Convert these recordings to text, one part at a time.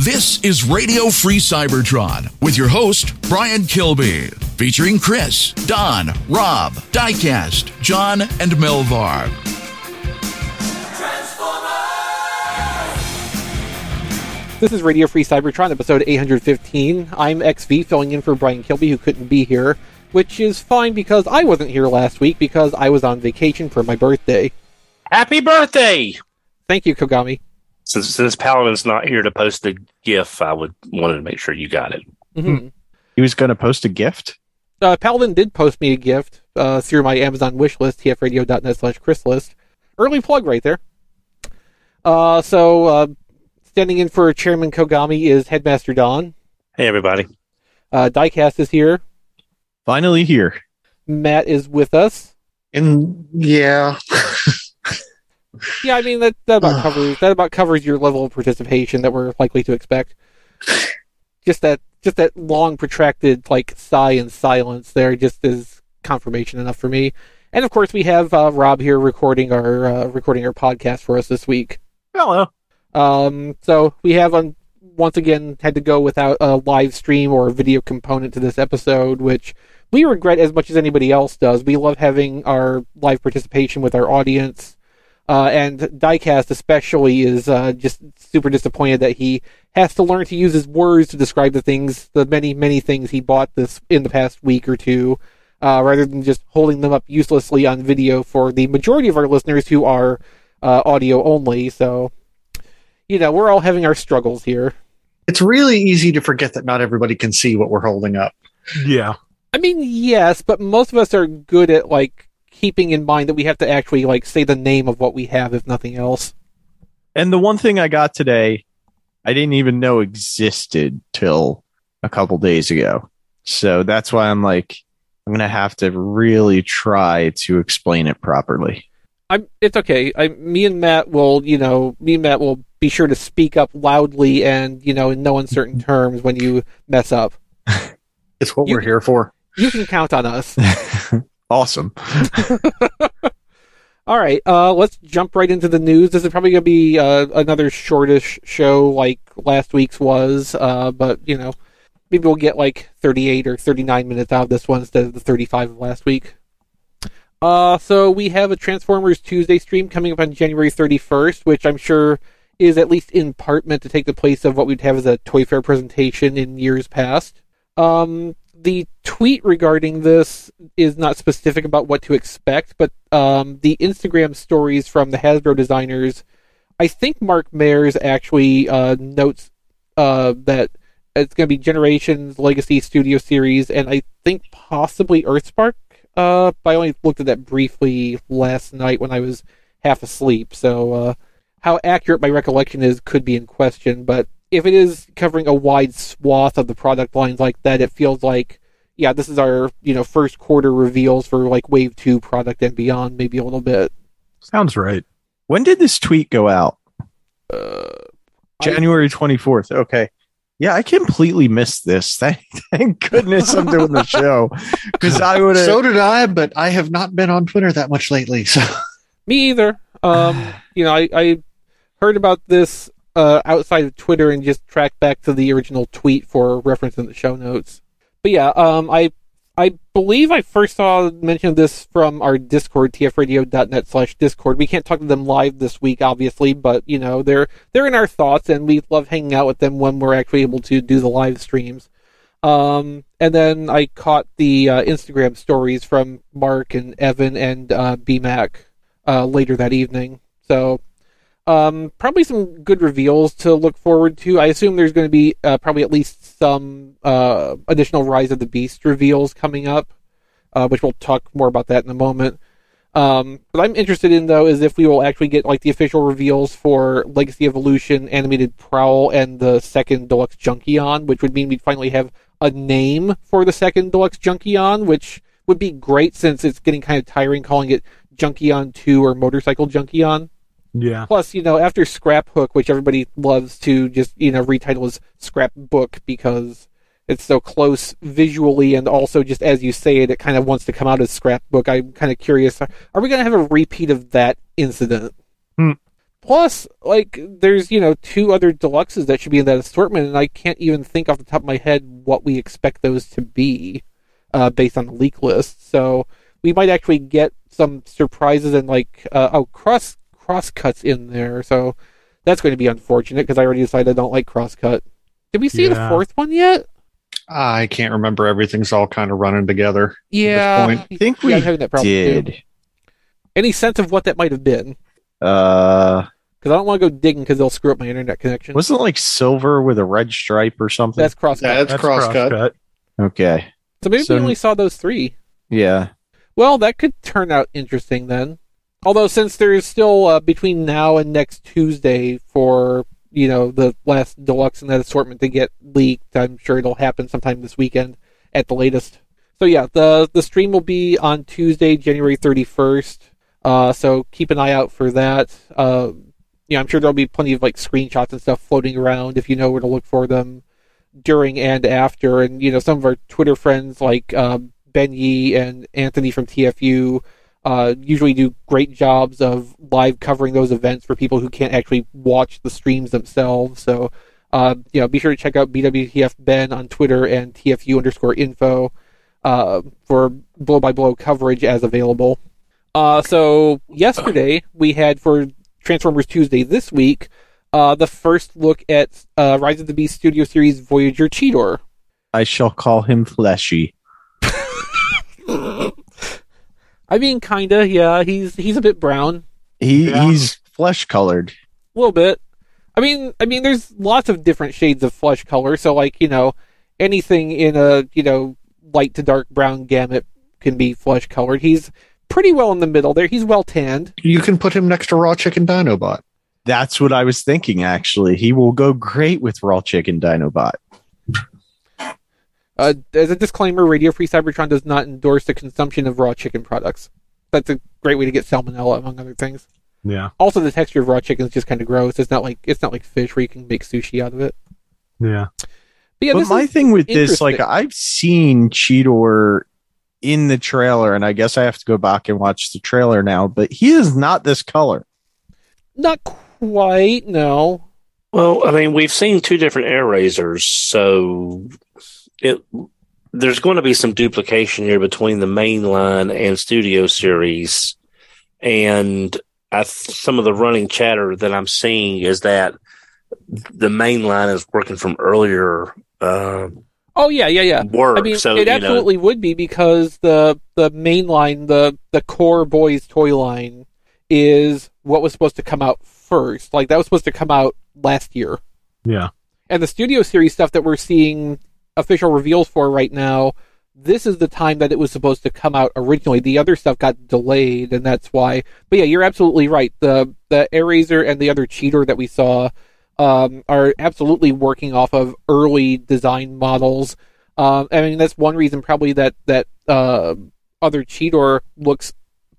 This is Radio Free Cybertron with your host, Brian Kilby, featuring Chris, Don, Rob, Diecast, John, and Melvar. This is Radio Free Cybertron, episode 815. I'm XV, filling in for Brian Kilby, who couldn't be here, which is fine because I wasn't here last week because I was on vacation for my birthday. Happy birthday! Thank you, Kogami. Since since Paladin's not here to post a GIF, I would wanted to make sure you got it. Mm-hmm. He was going to post a gift. Uh, Paladin did post me a gift uh, through my Amazon wish list, tfradio.net slash chrislist. Early plug right there. Uh, so, uh, standing in for Chairman Kogami is Headmaster Don. Hey, everybody. Uh, Diecast is here. Finally here. Matt is with us. And yeah. yeah, I mean that, that about covers that about covers your level of participation that we're likely to expect. Just that just that long protracted like sigh and silence there just is confirmation enough for me. And of course we have uh, Rob here recording our uh, recording our podcast for us this week. Hello. Um, so we have on once again had to go without a live stream or a video component to this episode, which we regret as much as anybody else does. We love having our live participation with our audience. Uh, and Diecast especially is uh, just super disappointed that he has to learn to use his words to describe the things, the many, many things he bought this in the past week or two, uh, rather than just holding them up uselessly on video for the majority of our listeners who are uh, audio only. So, you know, we're all having our struggles here. It's really easy to forget that not everybody can see what we're holding up. Yeah. I mean, yes, but most of us are good at like keeping in mind that we have to actually like say the name of what we have, if nothing else. And the one thing I got today, I didn't even know existed till a couple days ago. So that's why I'm like, I'm gonna have to really try to explain it properly. I'm. It's okay. I, me and Matt will, you know, me and Matt will be sure to speak up loudly and you know in no uncertain terms when you mess up. It's what You- we're here for. You can count on us. Awesome. All right, uh, let's jump right into the news. This is probably going to be uh, another shortish show like last week's was, uh, but you know, maybe we'll get like 38 or 39 minutes out of this one instead of the 35 of last week. Uh, so we have a Transformers Tuesday stream coming up on January 31st, which I'm sure is at least in part meant to take the place of what we'd have as a Toy Fair presentation in years past. Um, the tweet regarding this is not specific about what to expect, but um, the Instagram stories from the Hasbro designers, I think Mark Mayers actually uh, notes uh, that it's going to be Generations Legacy Studio Series, and I think possibly Earthspark. Uh, I only looked at that briefly last night when I was half asleep, so uh, how accurate my recollection is could be in question. But if it is covering a wide swath of the product lines like that, it feels like yeah, this is our you know first quarter reveals for like Wave Two product and beyond, maybe a little bit. Sounds right. When did this tweet go out? Uh, January 24th. Okay. Yeah, I completely missed this. Thank, thank goodness I'm doing the show because I would. So did I, but I have not been on Twitter that much lately. So Me either. Um, you know, I, I heard about this uh, outside of Twitter and just track back to the original tweet for reference in the show notes. But yeah, um, I I believe I first saw mention of this from our Discord, tfradio.net slash Discord. We can't talk to them live this week, obviously, but you know they're they're in our thoughts, and we love hanging out with them when we're actually able to do the live streams. Um, and then I caught the uh, Instagram stories from Mark and Evan and uh, BMAC uh, later that evening. So um, probably some good reveals to look forward to. I assume there's going to be uh, probably at least some uh, additional Rise of the Beast reveals coming up, uh, which we'll talk more about that in a moment. Um, what I'm interested in though is if we will actually get like the official reveals for Legacy Evolution, Animated Prowl, and the second Deluxe Junkion, which would mean we'd finally have a name for the second Deluxe Junkion, which would be great since it's getting kind of tiring calling it Junkion 2 or Motorcycle Junkion. Yeah. Plus, you know, after Scraphook, which everybody loves to just, you know, retitle as Scrapbook because it's so close visually and also just as you say it, it kind of wants to come out as Scrapbook. I'm kind of curious. Are we going to have a repeat of that incident? Hmm. Plus, like, there's, you know, two other deluxes that should be in that assortment, and I can't even think off the top of my head what we expect those to be uh, based on the leak list. So we might actually get some surprises and, like, uh, oh, cross crosscuts in there. So that's going to be unfortunate because I already decided I don't like crosscut. Did we see the fourth one yet? I can't remember. Everything's all kind of running together. Yeah, point. I think we having that problem did. Too. Any sense of what that might have been? Uh, Because I don't want to go digging because they'll screw up my internet connection. wasn't it like silver with a red stripe or something? That's crosscut. Yeah, it's crosscut. Okay. So maybe So- we only saw those three. Yeah. Well, that could turn out interesting then. Although, since there is still uh, between now and next Tuesday for you know the last deluxe in that assortment to get leaked, I'm sure it'll happen sometime this weekend at the latest. So yeah, the the stream will be on Tuesday, January 31st. Uh, so keep an eye out for that. Uh, yeah, I'm sure there'll be plenty of like screenshots and stuff floating around if you know where to look for them during and after. And you know, some of our Twitter friends like uh, Ben Yee and Anthony from TFU uh, usually do great jobs of live covering those events for people who can't actually watch the streams themselves. So, uh, you know, be sure to check out BWTF Ben on Twitter and TFU underscore info uh, for blow by blow coverage as available. Uh, so yesterday we had for Transformers Tuesday this week uh, the first look at uh, Rise of the Beast Studio Series Voyager Cheetor. I shall call him Fleshy. I mean, kinda, yeah. He's he's a bit brown, He he's flesh colored. a little bit. I mean, I mean, there's lots of different shades of flesh color. So, like, you know, anything in a you know light to dark brown gamut can be flesh colored. He's pretty well in the middle there. He's well tanned. You can put him next to Raw Chicken Dinobot. That's what I was thinking. Actually, he will go great with raw chicken Dinobot. Uh, as a disclaimer, Radio Free Cybertron does not endorse the consumption of raw chicken products. That's a great way to get salmonella, among other things. Yeah. Also, the texture of raw chicken is just kind of gross. It's not like it's not like fish where you can make sushi out of it. Yeah. But yeah, but my thing with this, like. I've seen Cheetor in the trailer, and I guess I have to go back and watch the trailer now. But he is not this color. not quite. No, Well, I mean, we've seen two different Airazors, so it there's going to be some duplication here between the mainline and studio series, and I some of the running chatter that I'm seeing is that the mainline is working from earlier uh, Oh yeah, yeah, yeah. work. I mean, so it you know, absolutely would be because the the main line, the the core boys toy line, is what was supposed to come out first. Like that was supposed to come out last year, Yeah. and the studio series stuff that we're seeing official reveals for right now. This is the time that it was supposed to come out originally. The other stuff got delayed, and that's why. But yeah, you're absolutely right. The the Airazor and the other Cheetor that we saw um, are absolutely working off of early design models. Um, I mean, that's one reason probably that that uh, other Cheetor looks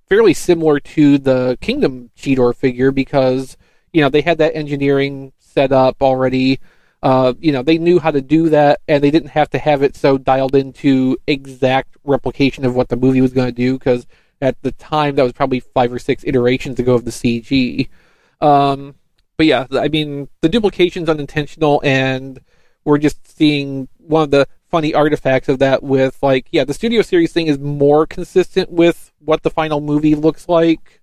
fairly similar to the Kingdom Cheetor figure because you know they had that engineering set up already. Uh, you know they knew how to do that, and they didn't have to have it so dialed into exact replication of what the movie was going to do because at the time that was probably five or six iterations ago of the CG. Um, but yeah, I mean, the duplication's unintentional, and we're just seeing one of the funny artifacts of that with, like, yeah, the studio series thing is more consistent with what the final movie looks like.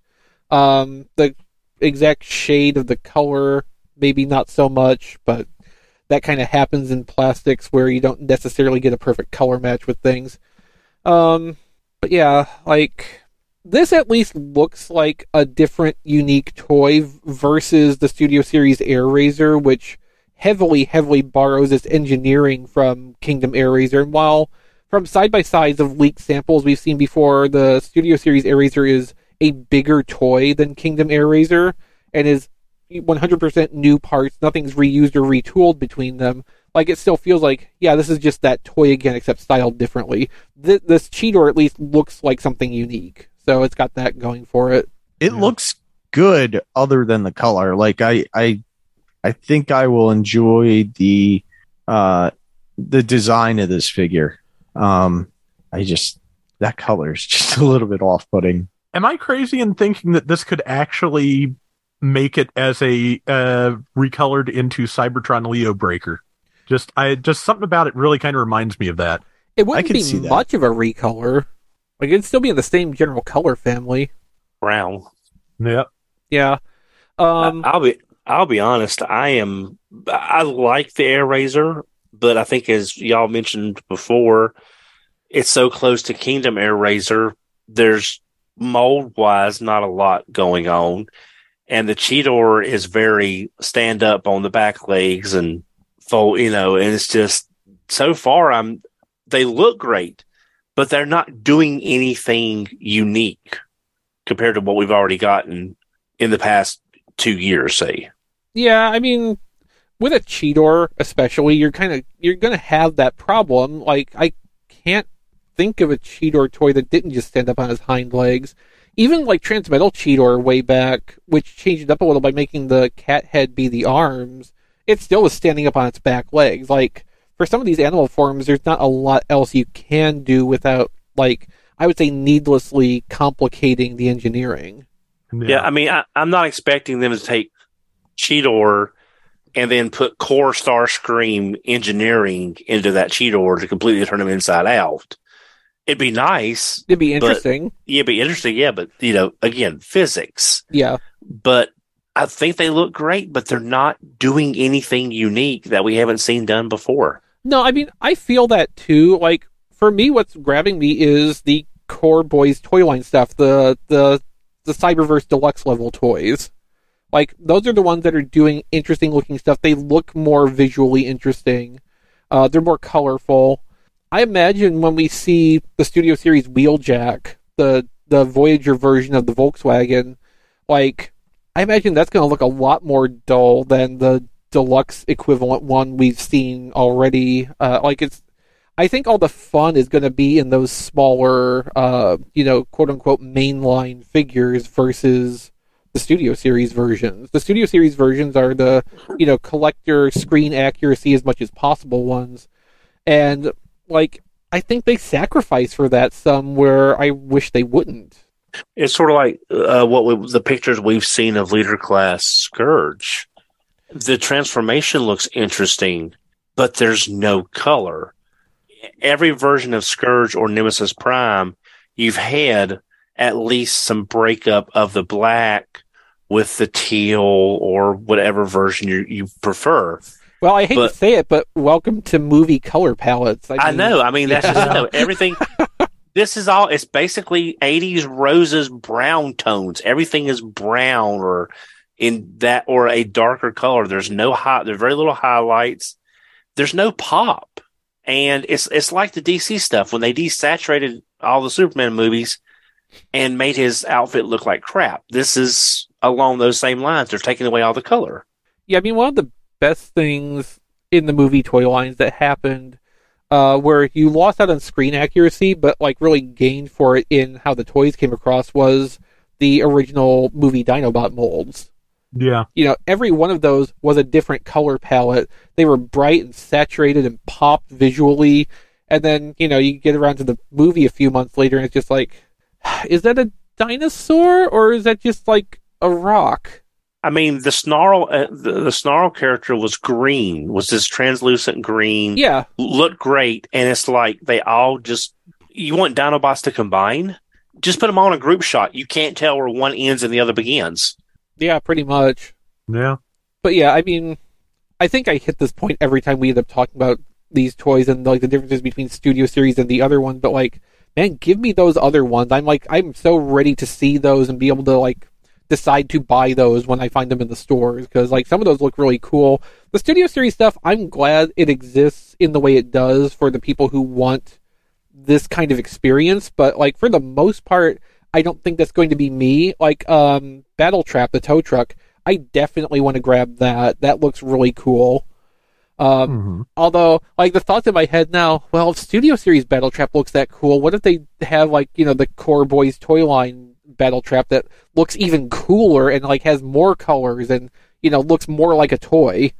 Um, the exact shade of the color, maybe not so much, but that kind of happens in plastics where you don't necessarily get a perfect color match with things. Um, but yeah, like this at least looks like a different, unique toy versus the Studio Series Airazor, which heavily, heavily borrows its engineering from Kingdom Airazor. And while from side by sides of leaked samples we've seen before, the Studio Series Airazor is a bigger toy than Kingdom Airazor and is 100% new parts. Nothing's reused or retooled between them. Like it still feels like, yeah, this is just that toy again, except styled differently. Th- this Cheetor at least looks like something unique, so it's got that going for it. It looks good, other than the color. Like I, I, I think I will enjoy the, uh, the design of this figure. Um, I just that color is just a little bit off-putting. Am I crazy in thinking that this could actually make it as a uh, recolored into Cybertron Leobreaker? Just I just something about it really kind of reminds me of that. It wouldn't be much of a recolor. Like it'd still be in the same general color family. Brown. Yeah. Yeah. Um, I'll be I'll be honest. I am I like the Airazor, but I think as y'all mentioned before, it's so close to Kingdom Air Razor. There's mold wise not a lot going on, and the Cheetor is very stand up on the back legs and fold. You know, and it's just so far. I'm they look great, but they're not doing anything unique compared to what we've already gotten in the past two years. Say, yeah, I mean, with a Cheetor, especially, you're kind of you're to have that problem. Like, I can't think of a Cheetor toy that didn't just stand up on his hind legs. Even like Transmetal Cheetor way back, which changed it up a little by making the cat head be the arms, it still was standing up on its back legs. Like for some of these animal forms, there's not a lot else you can do without like I would say needlessly complicating the engineering. Yeah, yeah I mean, I, I'm not expecting them to take Cheetor and then put core Starscream engineering into that Cheetor to completely turn them inside out. It'd be nice. It'd be interesting. yeah, it'd be interesting. Yeah, but you know, again, physics. Yeah. But I think they look great, but they're not doing anything unique that we haven't seen done before. No, I mean, I feel that too. Like for me, what's grabbing me is the core boys toy line stuff, the the the Cyberverse deluxe level toys. Like those are the ones that are doing interesting looking stuff. They look more visually interesting. Uh, they're more colorful. I imagine when we see the Studio Series Wheeljack, the the Voyager version of the Volkswagen, like I imagine that's going to look a lot more dull than the deluxe equivalent one we've seen already. Uh, like it's, I think all the fun is going to be in those smaller, uh, you know, quote unquote mainline figures versus the Studio Series versions. The Studio Series versions are the, you know, collector screen accuracy as much as possible ones, and like I think they sacrifice for that some where I wish they wouldn't. It's sort of like uh, what we, the pictures we've seen of leader class Scourge. The transformation looks interesting, but there's no color. Every version of Scourge or Nemesis Prime, you've had at least some breakup of the black with the teal or whatever version you, you prefer. Well, I hate but, to say it, but welcome to movie color palettes. I, mean, I know. I mean, that's yeah. just no, everything. this is all. It's basically '80s roses, brown tones. Everything is brown or in that or a darker color. There's no high. There's very little highlights. There's no pop, and it's it's like the DC stuff when they desaturated all the Superman movies and made his outfit look like crap. This is along those same lines. They're taking away all the color. Yeah, I mean, one of the best things in the movie toy lines that happened uh, where you lost out on screen accuracy, but like really gained for it in how the toys came across was the original movie Dinobot molds. Yeah. You know, every one of those was a different color palette. They were bright and saturated and popped visually. And then, you know, you get around to the movie a few months later and it's just like, is that a dinosaur or is that just like a rock? I mean, the snarl, uh, the, the, snarl character was green, was this translucent green. Yeah, looked great, and it's like they all just. You want Dinobots to combine? Just put them on a group shot. You can't tell where one ends and the other begins. Yeah, pretty much. Yeah, but yeah, I mean, I think I hit this point every time we end up talking about these toys and like the differences between Studio Series and the other one. But like, man, give me those other ones. I'm like, I'm so ready to see those and be able to like decide to buy those when I find them in the stores because like some of those look really cool. The Studio Series stuff, I'm glad it exists in the way it does for the people who want this kind of experience, but like for the most part, I don't think that's going to be me. Like um, Battletrap, the tow truck, I definitely want to grab that. That looks really cool. Um, Mhm. Although, like the thoughts in my head now, well, if Studio Series Battletrap looks that cool, what if they have like you know the Core Boys toy line Battletrap that looks even cooler and like has more colors and you know looks more like a toy?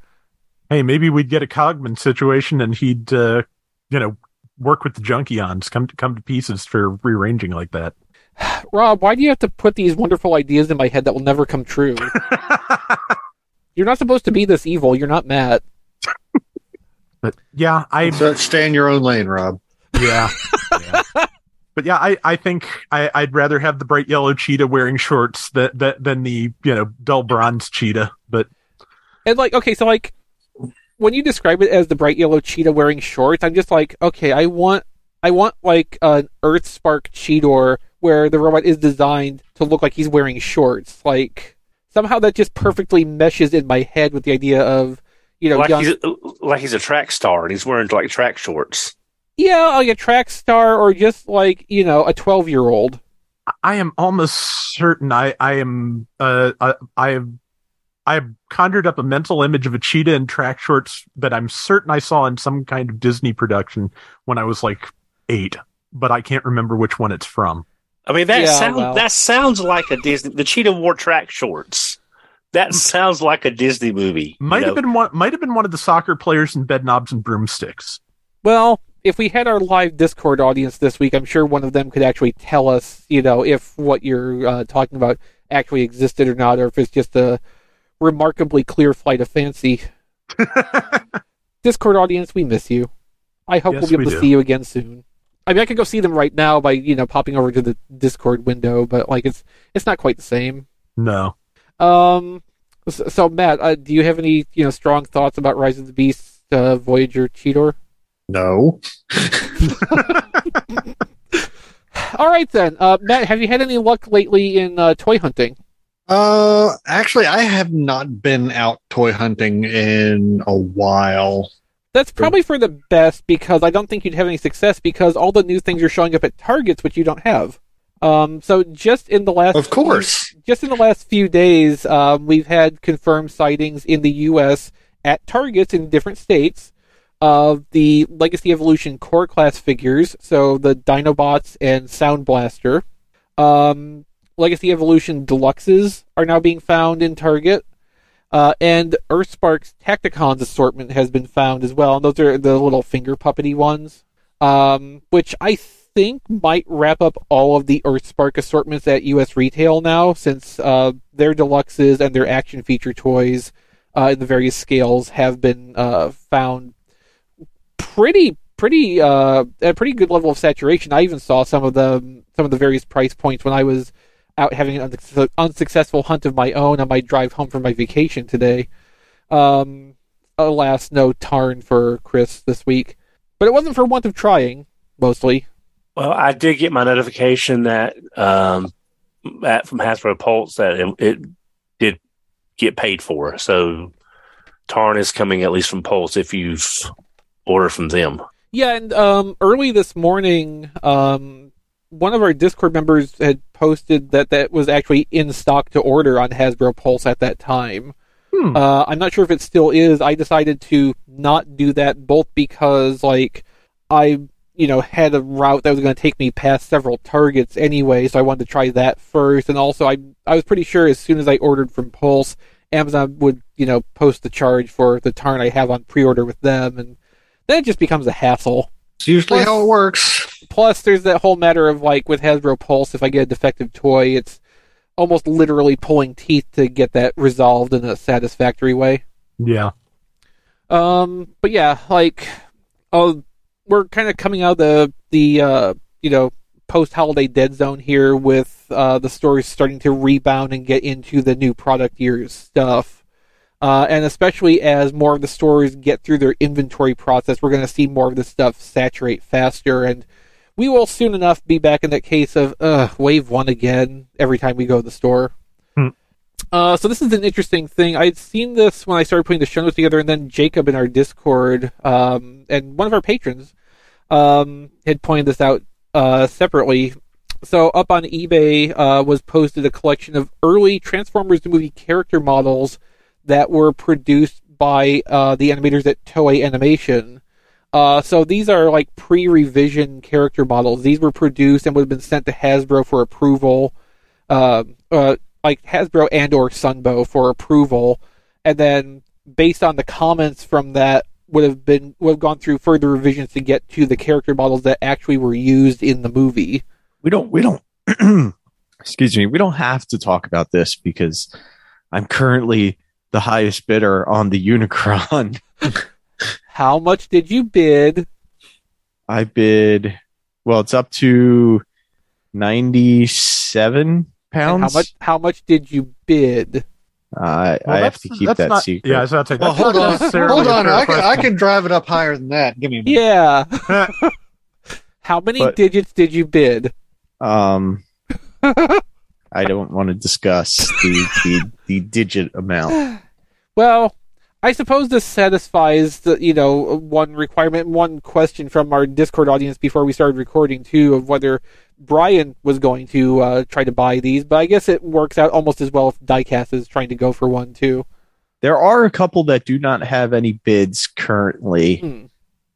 Hey, maybe we'd get a Cogman situation and he'd, uh, you know, work with the Junkions, come to, come to pieces for rearranging like that. Rob, why do you have to put these wonderful ideas in my head that will never come true? You're not supposed to be this evil. You're not Matt. But yeah, I So stay in your own lane, Rob. yeah. yeah. But yeah, I, I think I, I'd rather have the bright yellow cheetah wearing shorts that, that than the you know dull bronze cheetah. But And like, okay, so like, when you describe it as the bright yellow cheetah wearing shorts, I'm just like, okay, I want, I want like an Earth Spark Cheetor where the robot is designed to look like he's wearing shorts. Like somehow that just perfectly meshes in my head with the idea of, you know, like young, he's like he's a track star and he's wearing like track shorts. Yeah, like a track star or just like you know a 12 year old. I am almost certain I I am uh I, I have I have conjured up a mental image of a cheetah in track shorts that I'm certain I saw in some kind of Disney production when I was like eight, but I can't remember which one it's from. I mean that Yeah, sounds well. that sounds like a Disney. The cheetah wore track shorts. That sounds like a Disney movie. you Might know? have been one might have been one of the soccer players in Bedknobs and Broomsticks. Well, if we had our live Discord audience this week, I'm sure one of them could actually tell us, you know, if what you're uh, talking about actually existed or not, or if it's just a remarkably clear flight of fancy. Discord audience, we miss you. I hope Yes, we'll be able we to do. see you again soon. I mean, I could go see them right now by you know popping over to the Discord window, but like it's it's not quite the same. No. Um, so, Matt, uh, do you have any you know strong thoughts about Rise of the Beast, uh, Voyager, Cheetor? No. All right then, uh, Matt, have you had any luck lately in uh, toy hunting? Uh, actually, I have not been out toy hunting in a while. That's probably for the best because I don't think you'd have any success because all the new things are showing up at Targets, which you don't have. Um, so just in the last, Of course. just in the last few days, um, we've had confirmed sightings in the U.S. at Targets in different states of the Legacy Evolution core class figures. So the Dinobots and Sound Blaster. Um, Legacy Evolution Deluxes are now being found in Target. Uh, and Earthspark's Tacticons assortment has been found as well. And those are the little finger puppety ones, um, which I think might wrap up all of the Earthspark assortments at U.S. retail now, since uh, their deluxes and their action feature toys uh, in the various scales have been uh, found pretty pretty uh, a pretty good level of saturation. I even saw some of the some of the various price points when I was out having an unsuccessful hunt of my own on my drive home from my vacation today. Um, alas, no tarn for Chris this week, but it wasn't for want of trying. Mostly, Well, I did get my notification that um, at, from Hasbro Pulse that it, it did get paid for. So Tarn is coming at least from Pulse if you've ordered from them. Yeah, and um, early this morning, um, one of our Discord members had posted that that was actually in stock to order on Hasbro Pulse at that time. Hmm. Uh, I'm not sure if it still is. I decided to not do that both because, like, I, you know, had a route that was going to take me past several targets anyway, so I wanted to try that first. And also, I I was pretty sure as soon as I ordered from Pulse, Amazon would, you know, post the charge for the Tarn I have on pre-order with them, and then it just becomes a hassle. It's usually Plus- how it works. Plus, there's that whole matter of like with Hasbro Pulse, if I get a defective toy, it's almost literally pulling teeth to get that resolved in a satisfactory way. Yeah. Um, but yeah, like, uh, we're kind of coming out of the the uh, you know post holiday dead zone here with uh, the stores starting to rebound and get into the new product year's stuff. Uh, and especially as more of the stores get through their inventory process, we're going to see more of this stuff saturate faster, and we will soon enough be back in that case of uh, wave one again every time we go to the store. Hmm. Uh, so this is an interesting thing. I'd seen this when I started putting the show notes together, and then Jacob in our Discord um, and one of our patrons um, had pointed this out uh, separately. so up on eBay uh, was posted a collection of early Transformers the movie character models that were produced by uh, the animators at Toei Animation. Uh, so these are like pre-revision character models. These were produced and would have been sent to Hasbro for approval, uh, uh, like Hasbro and or Sunbow for approval, and then based on the comments from that would have been would have gone through further revisions to get to the character models that actually were used in the movie. We don't. We don't. excuse me. We don't have to talk about this because I'm currently the highest bidder on the Unicron. How much did you bid? I bid. Well, it's up to ninety-seven And pounds. how much? How much did you bid? I, Well, I have to keep that not- secret. Yeah, I was about to say, Well, hold on, necessarily hold on. I can, I can drive it up higher than that. Give me a minute. Yeah. How many But- digits did you bid? Um, I don't want to discuss the, the the digit amount. Well, I suppose this satisfies the you know one requirement, one question from our Discord audience before we started recording too of whether Brian was going to uh, try to buy these. But I guess it works out almost as well if Diecast is trying to go for one too. There are a couple that do not have any bids currently. Hmm.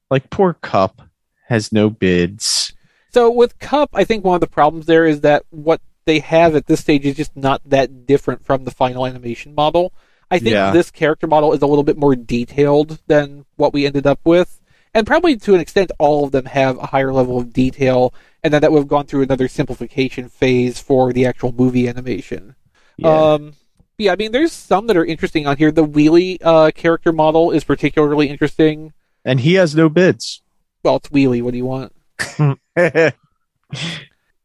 Like poor Cup has no bids. So with Cup, I think one of the problems there is that what they have at this stage is just not that different from the final animation model. I think Yeah. this character model is a little bit more detailed than what we ended up with. And probably to an extent, all of them have a higher level of detail, and then that would have gone through another simplification phase for the actual movie animation. Yeah. Um, yeah, I mean, there's some that are interesting on here. The Wheelie uh, character model is particularly interesting. and he has no bids. Well, it's Wheelie. What do you want?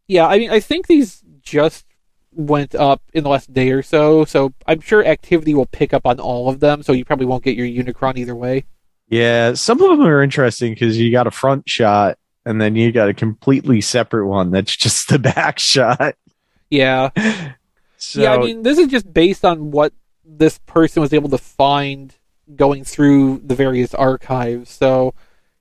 Yeah, I mean, I think these just went up in the last day or so, so I'm sure activity will pick up on all of them, so you probably won't get your Unicron either way. yeah, some of them are interesting because you got a front shot and then you got a completely separate one that's just the back shot. Yeah. So yeah, I mean, this is just based on what this person was able to find going through the various archives. So,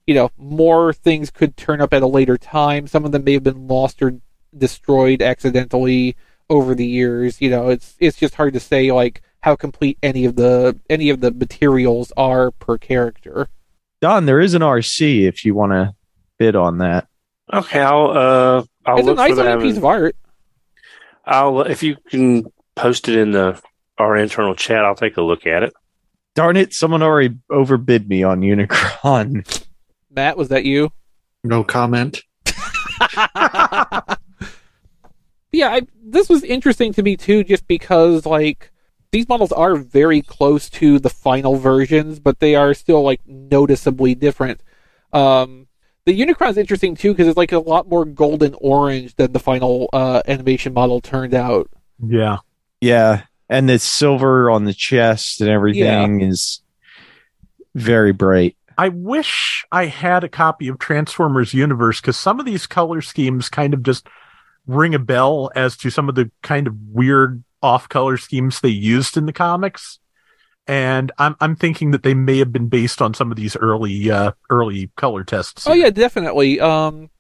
you know, more things could turn up at a later time. Some of them may have been lost or destroyed accidentally over the years. You know, it's it's just hard to say like how complete any of the any of the materials are per character. Don, there is an Arcee if you want to bid on that. Okay, I'll uh, I'll it's a look nice for that. piece of art. I'll if you can post it in the our internal chat, I'll take a look at it. Darn it, someone already overbid me on Unicron. Matt, was that you? No comment. yeah, I, this was interesting to me too, just because like these models are very close to the final versions, but they are still like noticeably different. Um, the Unicron is interesting too because it's like a lot more golden orange than the final uh, animation model turned out. Yeah. Yeah, and the silver on the chest and everything is very bright. I wish I had a copy of Transformers Universe because some of these color schemes kind of just ring a bell as to some of the kind of weird off color schemes they used in the comics. And I'm I'm thinking that they may have been based on some of these early uh early color tests. Oh yeah, definitely. Um,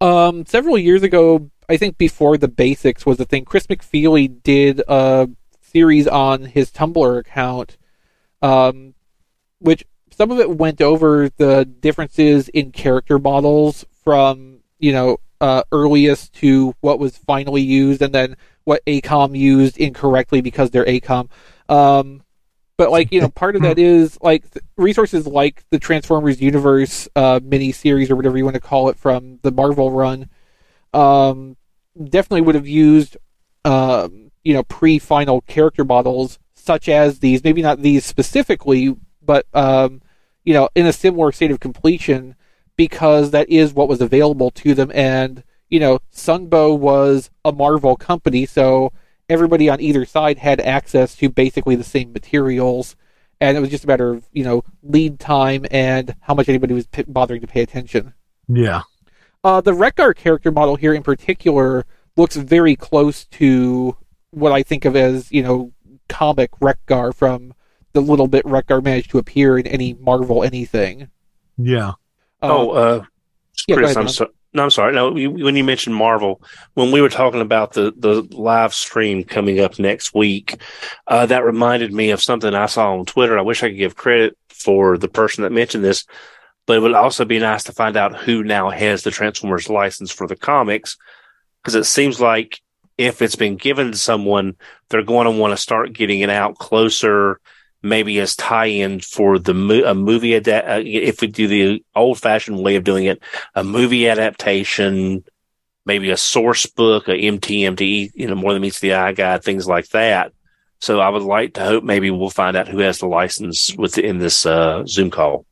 um, several years ago, I think before the basics was a thing, Chris McFeely did a series on his Tumblr account, um, which some of it went over the differences in character models from you know uh, earliest to what was finally used, and then what AKOM used incorrectly because they're AKOM. Um, but like you know, part of that is like resources like the Transformers Universe uh, mini series or whatever you want to call it from the Marvel run. Um, definitely would have used um, you know pre-final character models such as these. Maybe not these specifically, but um, you know, in a similar state of completion because that is what was available to them. And you know, Sunbow was a Marvel company, so everybody on either side had access to basically the same materials, and it was just a matter of you know lead time and how much anybody was p- bothering to pay attention. Yeah. Uh, the Rekgar character model here in particular looks very close to what I think of as you know comic Rekgar from the little bit Rekgar managed to appear in any Marvel anything. Yeah. Oh, uh, yeah, go Chris, ahead, I'm so, No, I'm sorry. No, you- when you mentioned Marvel, when we were talking about the the live stream coming up next week, uh, that reminded me of something I saw on Twitter. I wish I could give credit for the person that mentioned this, but it would also be nice to find out who now has the Transformers license for the comics, because it seems like if it's been given to someone, they're going to want to start getting it out closer, maybe as tie-in for the mo- a movie. Ada- uh, if we do the old-fashioned way of doing it, a movie adaptation, maybe a source book, a MTMT, you know, more than meets the eye guide, things like that. So I would like to hope maybe we'll find out who has the license within this uh, Zoom call.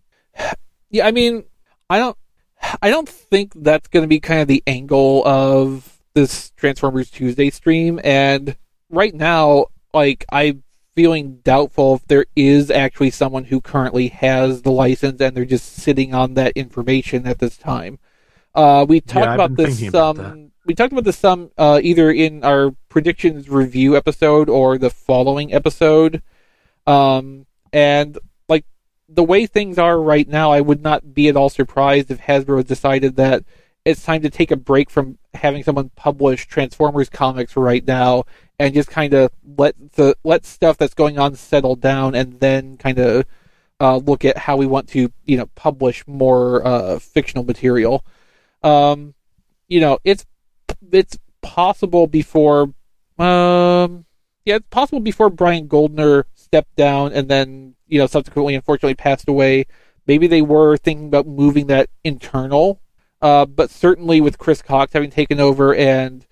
Yeah, I mean, I don't, I don't think that's going to be kind of the angle of this Transformers Tuesday stream. And right now, like, I'm feeling doubtful if there is actually someone who currently has the license and they're just sitting on that information at this time. Uh, we talked I've about this some. we talked about this some uh, either in our predictions review episode or the following episode. Um, and like the way things are right now, I would not be at all surprised if Hasbro decided that it's time to take a break from having someone publish Transformers comics right now and just kind of let the let stuff that's going on settle down and then kind of uh, look at how we want to you know publish more uh, fictional material. Um, you know, it's it's possible before um yeah, it's possible before Brian Goldner stepped down and then, you know, subsequently unfortunately passed away. Maybe they were thinking about moving that internal. Uh, but certainly with Chris Cox having taken over and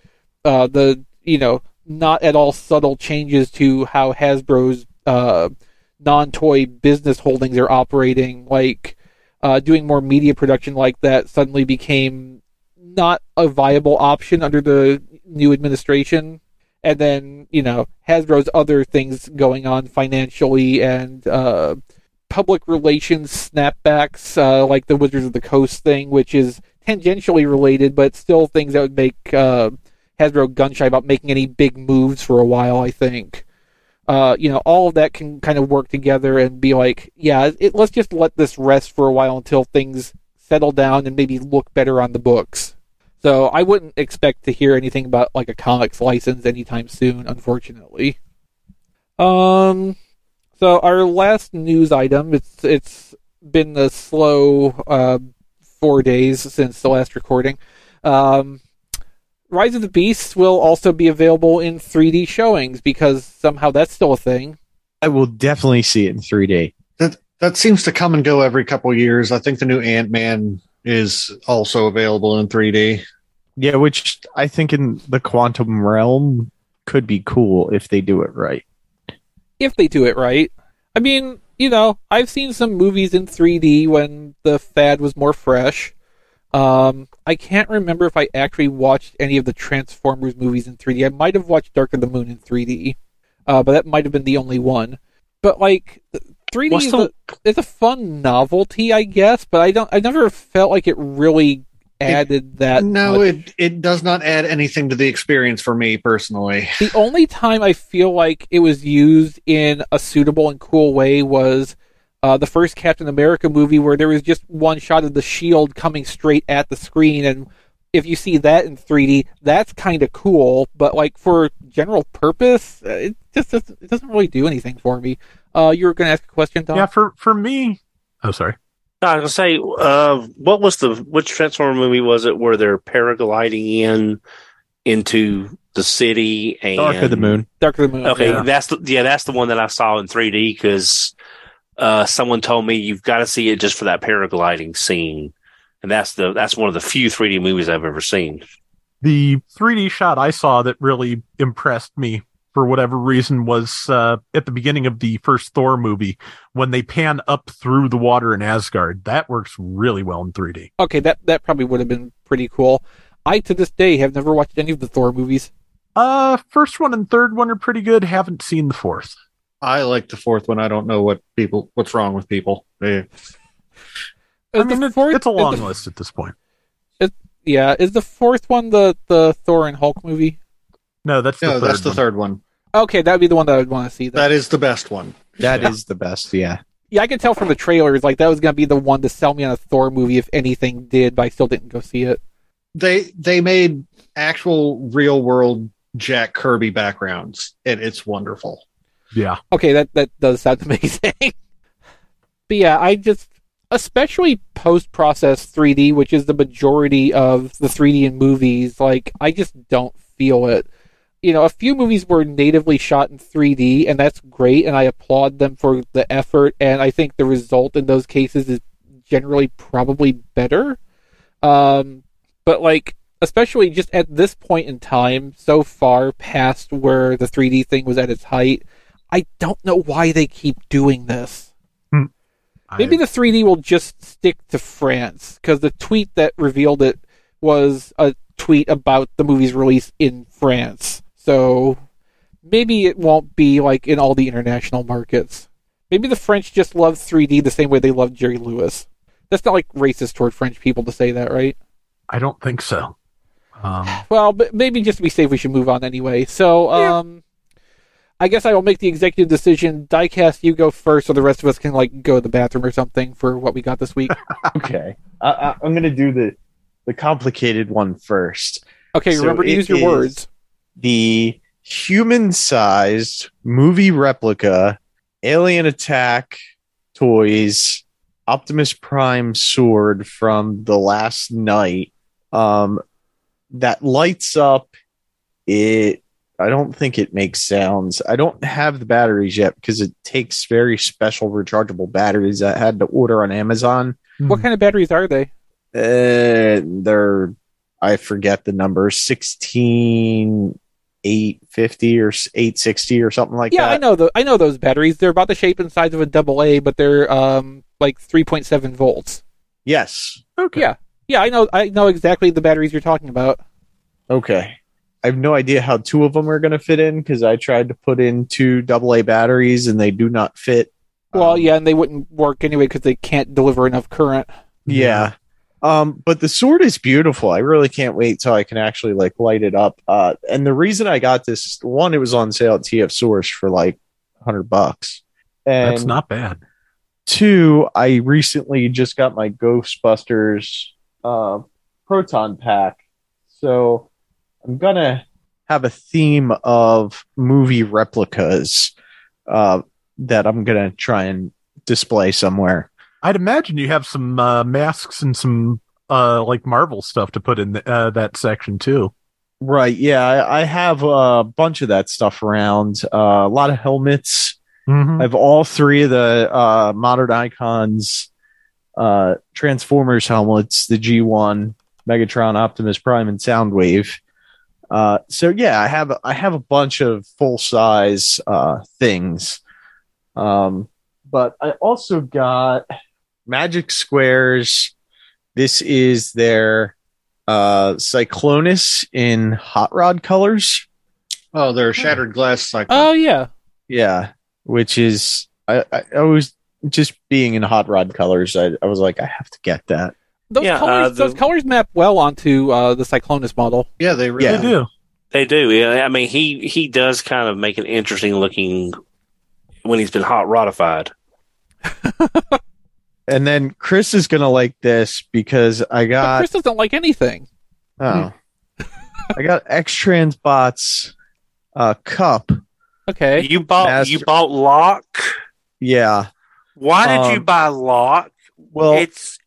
uh, the, you know, not at all subtle changes to how Hasbro's uh, non toy business holdings are operating, like uh, doing more media production like that suddenly became not a viable option under the new administration. And then you know Hasbro's other things going on financially and uh, public relations snapbacks, uh, like the Wizards of the Coast thing, which is tangentially related, but still things that would make uh, Hasbro gun shy about making any big moves for a while. I think. Uh, you know, all of that can kind of work together and be like, yeah, it, let's just let this rest for a while until things settle down and maybe look better on the books. So I wouldn't expect to hear anything about like a comics license anytime soon, unfortunately. Um, so our last news item it's it's been a slow uh, four days since the last recording. Um, Rise of the Beasts will also be available in 3D showings because somehow that's still a thing. I will definitely see it in 3D. That that seems to come and go every couple of years. I think the new Ant Man is also available in 3D. Yeah, which I think in the quantum realm could be cool if they do it right. if they do it right. I mean, you know, I've seen some movies in 3D when the fad was more fresh. Um, I can't remember if I actually watched any of the Transformers movies in 3D. I might have watched Dark of the Moon in 3D, uh, but that might have been the only one. But like, 3D What's is, the- a, is a fun novelty, I guess. But I don't. I never felt like it really added that. no, much. it it does not add anything to the experience for me personally. The only time I feel like it was used in a suitable and cool way was uh, the first Captain America movie, where there was just one shot of the shield coming straight at the screen, and if you see that in 3D, that's kind of cool. But like for general purpose, uh, it just doesn't, it doesn't really do anything for me. Uh, you were going to ask a question, Don? Yeah, for for me. Oh, sorry. No, I was gonna say, uh, what was the which Transformer movie was it where they're paragliding in into the city and Dark of the Moon. Dark of the Moon. Okay, yeah. that's the, yeah, that's the one that I saw in 3D because uh, someone told me you've got to see it just for that paragliding scene, and that's the that's one of the few 3D movies I've ever seen. The 3D shot I saw that really impressed me for whatever reason was uh, at the beginning of the first Thor movie when they pan up through the water in Asgard. That works really well in 3D. Okay, that that probably would have been pretty cool. I to this day have never watched any of the Thor movies. Uh, first one and third one are pretty good. Haven't seen the fourth. I like the fourth one. I don't know what people what's wrong with people. They, I mean, the fourth- it's a long the- list at this point. Yeah, is the fourth one the the Thor and Hulk movie? No, that's the no, third that's the one. third one. Okay, that would be the one that I would want to see. Then. That is the best one. That is the best. Yeah. Yeah, I could tell from the trailers like that was gonna be the one to sell me on a Thor movie if anything did, but I still didn't go see it. they they made actual real world Jack Kirby backgrounds, and it's wonderful. Yeah. Okay, that that does sound amazing. but yeah, I just especially post process 3D, which is the majority of the 3D in movies, like I just don't feel it. You know, a few movies were natively shot in 3D, and that's great, and I applaud them for the effort, and I think the result in those cases is generally probably better. Um, but like, especially just at this point in time, so far past where the 3D thing was at its height, I don't know why they keep doing this. Maybe the 3D will just stick to France because the tweet that revealed it was a tweet about the movie's release in France. So maybe it won't be like in all the international markets. Maybe the French just love 3D the same way they love Jerry Lewis. That's not like racist toward French people to say that, right? I don't think so. Um, Well, but maybe just to be safe, we should move on anyway. So, um, I guess I will make the executive decision. Diecast, you go first, so the rest of us can like go to the bathroom or something for what we got this week. okay, I, I, I'm gonna do the the complicated one first. Okay, remember to use your words. The human-sized movie replica alien attack toys Optimus Prime sword from the last night um that lights up it I don't think it makes sounds. I don't have the batteries yet because it takes very special rechargeable batteries I had to order on Amazon. What kind of batteries are they? Uh, they're I forget the number 16 850 or 860 or something like yeah, that. Yeah, I know the I know those batteries. They're about the shape and size of a double A, but they're um like three point seven volts. Yes. Okay. Yeah, yeah, I know. I know exactly the batteries you're talking about. Okay. I have no idea how two of them are going to fit in because I tried to put in two AA batteries and they do not fit. Well, yeah, and they wouldn't work anyway because they can't deliver enough current. Yeah. Um, but the sword is beautiful. I really can't wait till I can actually like light it up. Uh, and the reason I got this one, it was on sale at TF Source for like hundred bucks. And That's not bad. two, I recently just got my Ghostbusters uh, proton pack, so I'm gonna have a theme of movie replicas uh, that I'm gonna try and display somewhere. I'd imagine you have some uh, masks and some uh, like Marvel stuff to put in the, uh, that section too. Right? Yeah, I, I have a bunch of that stuff around. Uh, a lot of helmets. Mhm. I have all three of the uh, modern icons uh, Transformers helmets, the G1, Megatron, Optimus Prime, and Soundwave. Uh, so yeah, I have I have a bunch of full size uh, things, um, but I also got Magic Squares. This is their uh, Cyclonus in hot rod colors. Oh, they're shattered glass cycle. Oh yeah, Yeah, which is I, I, I was just being in hot rod colors. I, I was like, I have to get that. Those Yeah, colors uh, the- those colors map well onto uh, the Cyclonus model. yeah, they really Yeah. Do. They do. Yeah, I mean, he he does kind of make an interesting looking when he's been hot ratified. And then Chris is gonna like this because I But got Chris doesn't like anything. oh, I got X Transbots uh, Kup. Okay, You bought Master- you bought Lock. Yeah. Why did Um, you buy Lock? Well, it's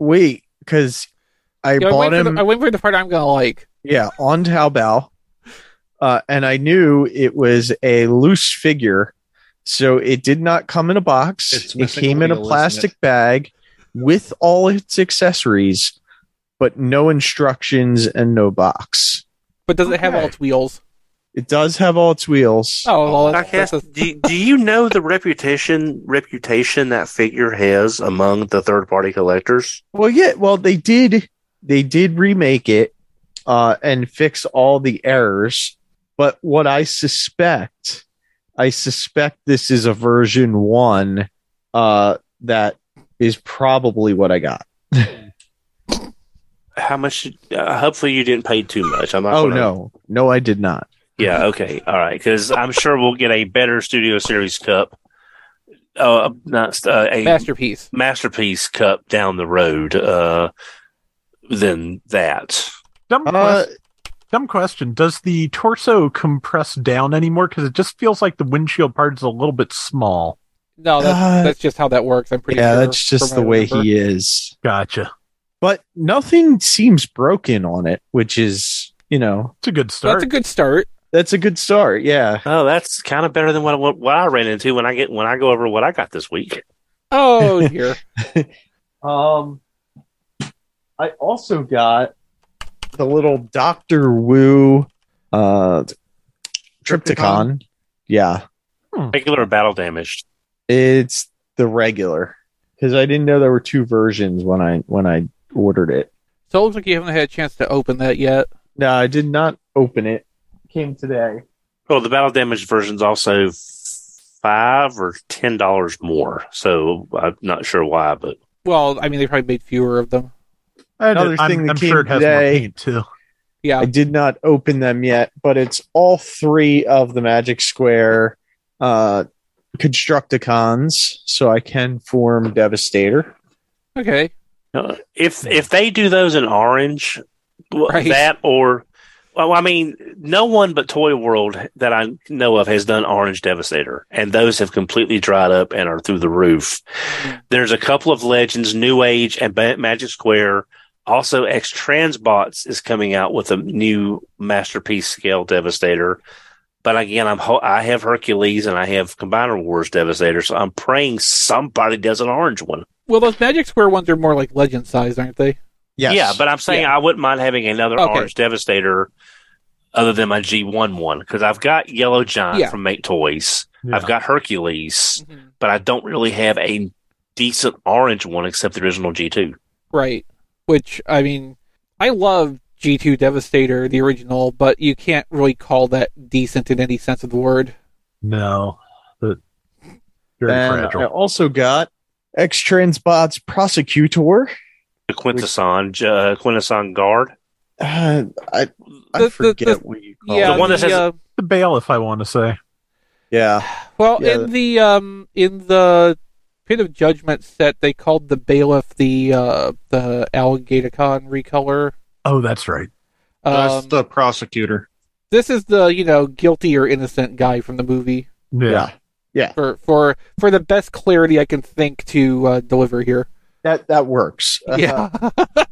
wait, because I yeah, I, bought wait for him. the, I wait for the part I'm gonna like. Yeah, on Taobao. Uh, and I knew it was a loose figure, so it did not come in a box. It's it came in a plastic bag with all its accessories, but no instructions and no box. But does it have all its wheels? It does have all its wheels. Oh, well, I guess, that's a- do, do you know the reputation reputation that figure has among the third party collectors? Well, yeah, well they did they did remake it uh and fix all the errors, but what I suspect I suspect this is a version 1 uh that is probably what I got. How much? Uh, hopefully, you didn't pay too much. I'm not. Oh gonna- no. No I did not. Yeah. Okay. All right. Because I'm sure we'll get a better Studio Series Kup. Uh, not uh, a masterpiece. masterpiece Kup down the road uh, than that. Dumb, Uh, quest- dumb question. Does the torso compress down anymore? Because it just feels like the windshield part is a little bit small. No, that's, Uh, that's just how that works. I'm pretty yeah, sure. that's just the way remember. he is. Gotcha. But nothing seems broken on it, which is, you know, It's a good start. that's a good start. That's a good start. Yeah. Oh, that's kind of better than what, what what I ran into when I get when I go over what I got this week. Oh dear. Um, I also got the little Doctor Wu uh Trypticon. Yeah, Regular battle damaged. it's the regular because I didn't know there were two versions when I when I ordered it. so it looks like you haven't had a chance to open that yet. No, I did not open it. Came today. Well, the battle damaged version's also five or ten dollars more. So I'm not sure why, but Well, I mean, they probably made fewer of them. Another I'm, thing that I'm came sure it has today- more paint too. Yeah. I did not open them yet, but it's all three of the Magic Square uh Constructicons, so I can form Devastator. Okay. uh, if if they do those in orange, Right. that or well, I mean, no one but Toy World that I know of has done Orange Devastator, and those have completely dried up and are through the roof. There's a couple of Legends, New Age, and Magic Square. Also, X Transbots is coming out with a new masterpiece scale Devastator. But again, I'm ho- I have Hercules and I have Combiner Wars Devastator, so I'm praying somebody does an orange one. Well, those Magic Square ones are more like legend size, aren't they? Yes. Yeah, but I'm saying Yeah. I wouldn't mind having another Okay. Orange Devastator other than my G1 one because I've got Yellow Giant Yeah. from Make Toys. Yeah. I've got Hercules, Mhm. but I don't really have a decent orange one except the original G2. Right. Which I mean, I love G2 Devastator, the original, but you can't really call that decent in any sense of the word. No, but very Then fragile. I also got X Transbots Prosecutor. The Quintesson, J- uh, Quintesson Guard. Uh, I I The- the- forget the- what you call Yeah, the one that says- uh, the bailiff, I want to say. Yeah. well, Yeah. in the um in the Pit of Judgment set, they called the bailiff the uh the Alligatorcon recolor. Oh, that's right. That's Um, the prosecutor. this is the you know guilty or innocent guy from the movie. Yeah. Yeah. For for for the best clarity I can think to uh, deliver here. That that works. Uh, Yeah.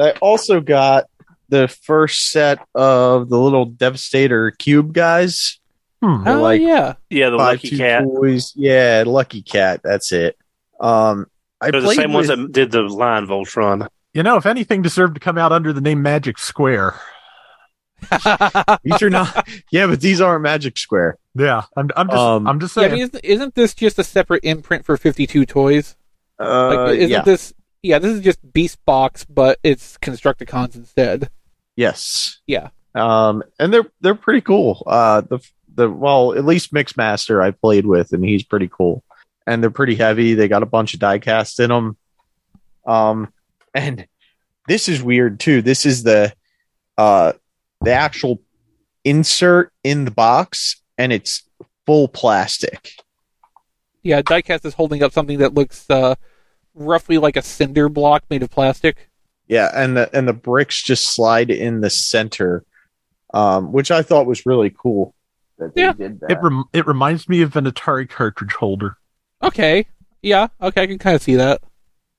I also got the first set of the little Devastator cube guys. Hmm. They're oh like yeah. Yeah, the five Lucky Cat. toys. Yeah, Lucky Cat. That's it. Um, I They're the played same ones that did the line Voltron. You know, if anything deserved to come out under the name Magic Square. These are not. Yeah, but these aren't Magic Square. Yeah, I'm, I'm just, Um, I'm just Yeah, I saying. mean, isn't, isn't this just a separate imprint for 52 toys? Uh, Like, isn't yeah. this? Yeah, this is just Beast Box, but it's Constructicons instead. Yes. Yeah. Um, and they're they're pretty cool. Uh, the the well, at least Mixmaster I played with, and he's pretty cool. And they're pretty heavy. They got a bunch of die cast in them. Um, and this is weird too. This is the uh the actual insert in the box, and it's full plastic. Yeah, Diecast is holding up something that looks uh, roughly like a cinder block made of plastic. Yeah, and the and the bricks just slide in the center, um, which I thought was really cool. That they Yeah. did that. It rem- it reminds me of an Atari cartridge holder. Okay. Yeah. Okay, I can kind of see that.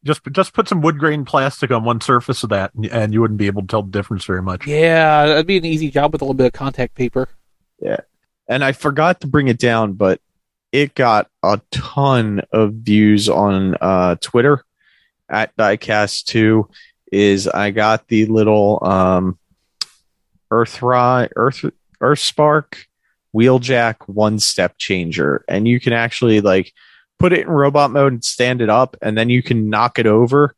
Just just put some wood grain plastic on one surface of that, and, and you wouldn't be able to tell the difference very much. Yeah, that'd be an easy job with a little bit of contact paper. Yeah, and I forgot to bring it down, but it got a ton of views on uh, Twitter at Diecast2. Is I got the little um, Earth Earth Earth Spark Wheeljack one step changer, and you can actually like put it in robot mode and stand it up, and then you can knock it over,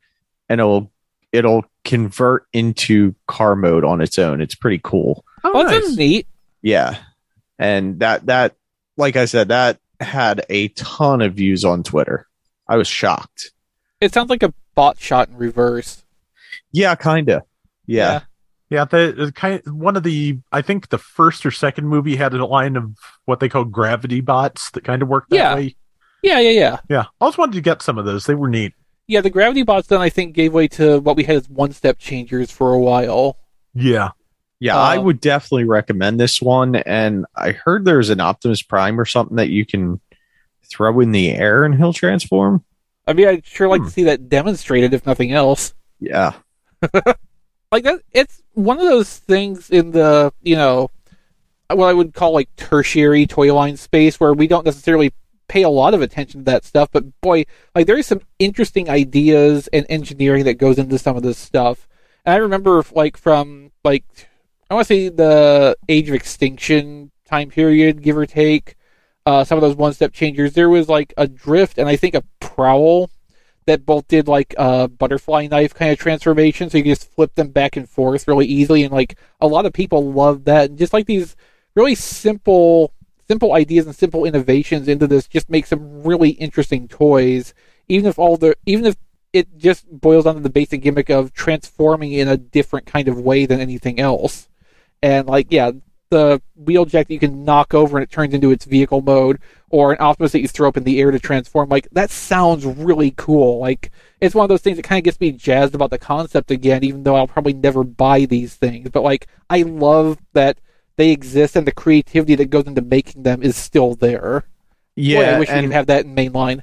and it'll it'll convert into car mode on its own. It's pretty cool. Oh, Oh, that's nice. neat. Yeah. And that that like I said, that had a ton of views on Twitter. I was shocked. It sounds like a bot shot in reverse. Yeah, kinda. Yeah. Yeah, the, the kind one of the I think the first or second movie had a line of what they call gravity bots that kind of worked that Yeah. way. Yeah, yeah, yeah. Yeah, I always wanted to get some of those. They were neat. Yeah, the gravity bots then I think gave way to what we had as one step changers for a while. Yeah. Yeah, I Um, would definitely recommend this one. And I heard there's an Optimus Prime or something that you can throw in the air and he'll transform. I mean, I'd sure like Hmm. to see that demonstrated, if nothing else. Yeah. like that it's one of those things in the you know what i would call like tertiary toy line space where we don't necessarily pay a lot of attention to that stuff but boy like there is some interesting ideas and engineering that goes into some of this stuff and i remember like from like i want to say the age of extinction time period give or take uh, some of those one step changers there was like a drift and i think a prowl that both did like a butterfly knife kind of transformation, so you can just flip them back and forth really easily, and like a lot of people love that. And just like these really simple, simple ideas and simple innovations into this, just make some really interesting toys. Even if all the, even if it just boils down to the basic gimmick of transforming in a different kind of way than anything else. And like, yeah, the wheeljack that you can knock over and it turns into its vehicle mode, or an Optimus that you throw up in the air to transform. Like that sounds really cool. Like it's one of those things that kind of gets me jazzed about the concept again, even though I'll probably never buy these things. But like I love that they exist and the creativity that goes into making them is still there. Yeah. Boy, I wish we could have that in mainline.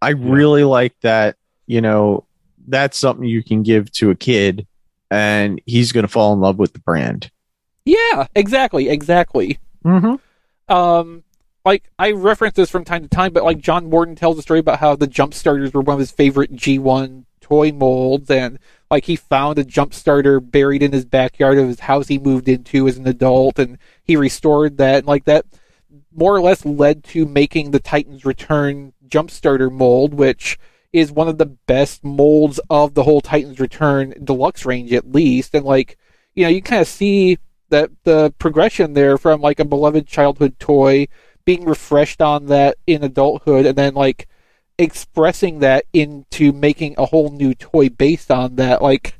I really like that, you know, that's something you can give to a kid and he's going to fall in love with the brand. Yeah, exactly, exactly. Mm-hmm. um like I reference this from time to time, but like John Morton tells a story about how the jump starters were one of his favorite G1 toy molds and like he found a jump starter buried in his backyard of his house he moved into as an adult and he restored that and like that more or less led to making the Titans Return jump starter mold, which is one of the best molds of the whole Titans Return deluxe range at least. And like, you know, you kind of see that the progression there from like a beloved childhood toy being refreshed on that in adulthood and then like expressing that into making a whole new toy based on that like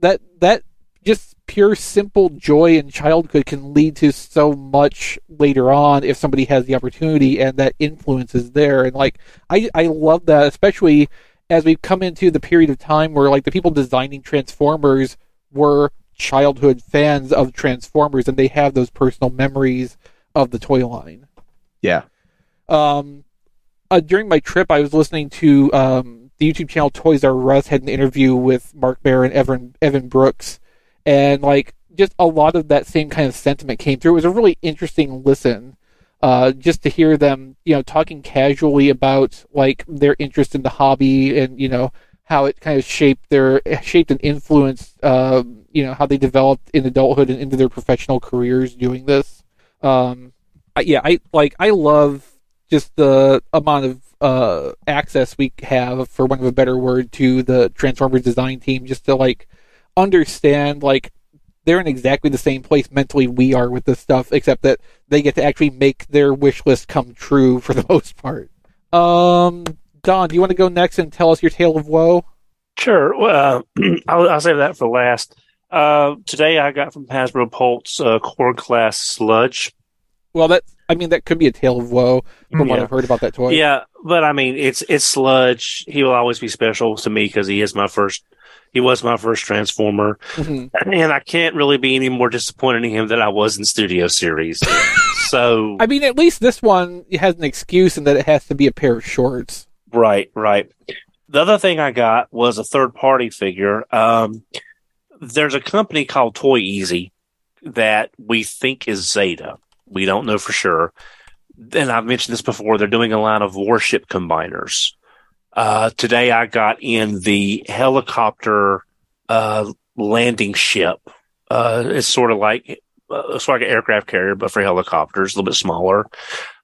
that that just pure simple joy in childhood can lead to so much later on if somebody has the opportunity and that influence is there. And like i i love that especially as we've come into the period of time where like the people designing transformers were childhood fans of transformers and they have those personal memories of the toy line Yeah. um, uh, during my trip, I was listening to um, the YouTube channel Toys R Us had an interview with Mark Bear and Evan Evan Brooks, and like just a lot of that same kind of sentiment came through. It was a really interesting listen, uh, just to hear them, you know, talking casually about like their interest in the hobby and you know how it kind of shaped their shaped and influenced, uh, you know, how they developed in adulthood and into their professional careers doing this. Um, I, yeah, I like I love just the amount of uh, access we have, for one of a better word, to the Transformers design team, just to like understand like they're in exactly the same place mentally we are with this stuff, except that they get to actually make their wish list come true for the most part. Um, Don, do you want to go next and tell us your tale of woe? Sure. Well, uh, I'll, I'll save that for last. Uh, today I got from Hasbro Pulse uh, Core Class Sludge. Well, that I mean that could be a tale of woe from what Yeah. I've heard about that toy. Yeah, but I mean, it's it's Sludge. He will always be special to me because he is my first. He was my first Transformer, Mhm. and I can't really be any more disappointed in him than I was in Studio Series. so I mean, at least this one has an excuse in that it has to be a pair of shorts. Right, right. The other thing I got was a third party figure. Um, there's a company called Toy Easy that we think is Zeta. We don't know for sure. And I've mentioned this before. They're doing a line of warship combiners. Uh, today I got in the helicopter uh, landing ship. Uh, it's sort of like uh, it's like an aircraft carrier, but for helicopters, a little bit smaller.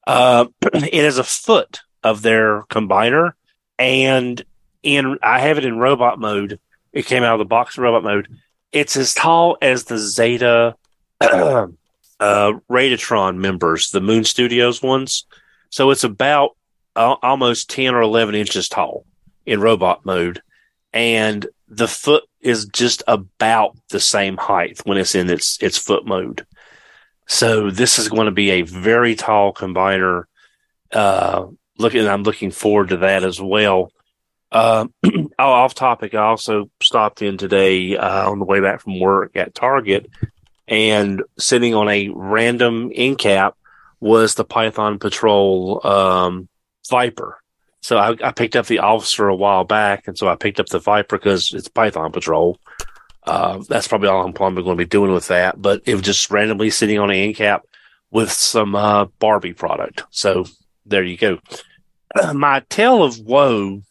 Uh, it is a foot of their combiner, and in I have it in robot mode. It came out of the box in robot mode. It's as tall as the Zeta uh, Radatron members, the Moon Studios ones. So it's about uh, almost ten or eleven inches tall in robot mode, and the foot is just about the same height when it's in its its foot mode. So this is going to be a very tall combiner. Uh, looking, I'm looking forward to that as well. Uh, oh, off topic. I also stopped in today uh, on the way back from work at Target, and sitting on a random end cap was the Python Patrol um, Viper. So I, I picked up the Officer a while back, and so I picked up the Viper because it's Python Patrol. Uh, that's probably all I'm probably going to be doing with that. But it was just randomly sitting on an end cap with some uh, Barbie product. So there you go. My tale of woe,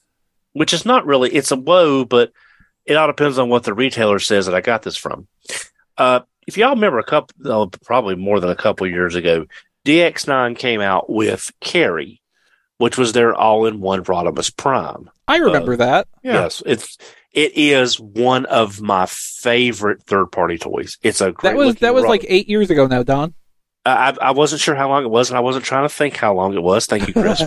which is not really, it's a woe, but it all depends on what the retailer says that I got this from. Uh, if y'all remember a couple, oh, probably more than a couple years ago, DX9 came out with Carry, which was their all-in-one Rodimus Prime. I remember that. Yes, it's it is one of my favorite third-party toys. It's a great That was that was Rod- like eight years ago now, Don. I, I wasn't sure how long it was, and I wasn't trying to think how long it was. Thank you, Chris.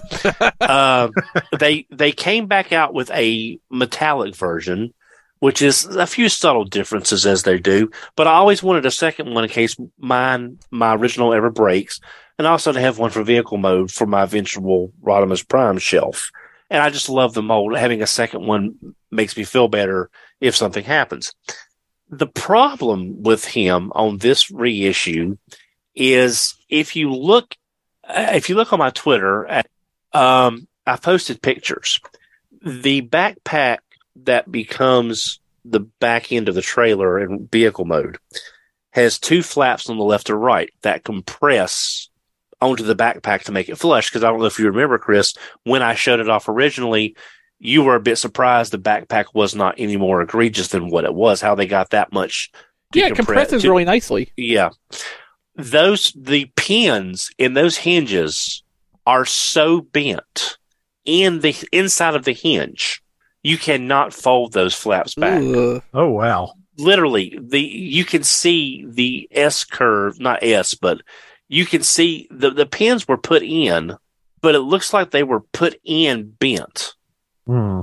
um, they they came back out with a metallic version, which is a few subtle differences as they do. But I always wanted a second one in case mine my original ever breaks, and also to have one for vehicle mode for my eventual Rodimus Prime shelf. And I just love the mold. Having a second one makes me feel better if something happens. The problem with him on this reissue is if you look if you look on my Twitter, at, um, I posted pictures. The backpack that becomes the back end of the trailer in vehicle mode has two flaps on the left or right that compress onto the backpack to make it flush. Because I don't know if you remember, Chris, when I showed it off originally, you were a bit surprised the backpack was not any more egregious than what it was. How they got that much? Yeah, it compresses to- really nicely. yeah. Those, the pins in those hinges are so bent in the inside of the hinge, you cannot fold those flaps back. Ugh. Oh wow. Literally, the, you can see the S curve, not S, but you can see the, the pins were put in, but it looks like they were put in bent Hmm.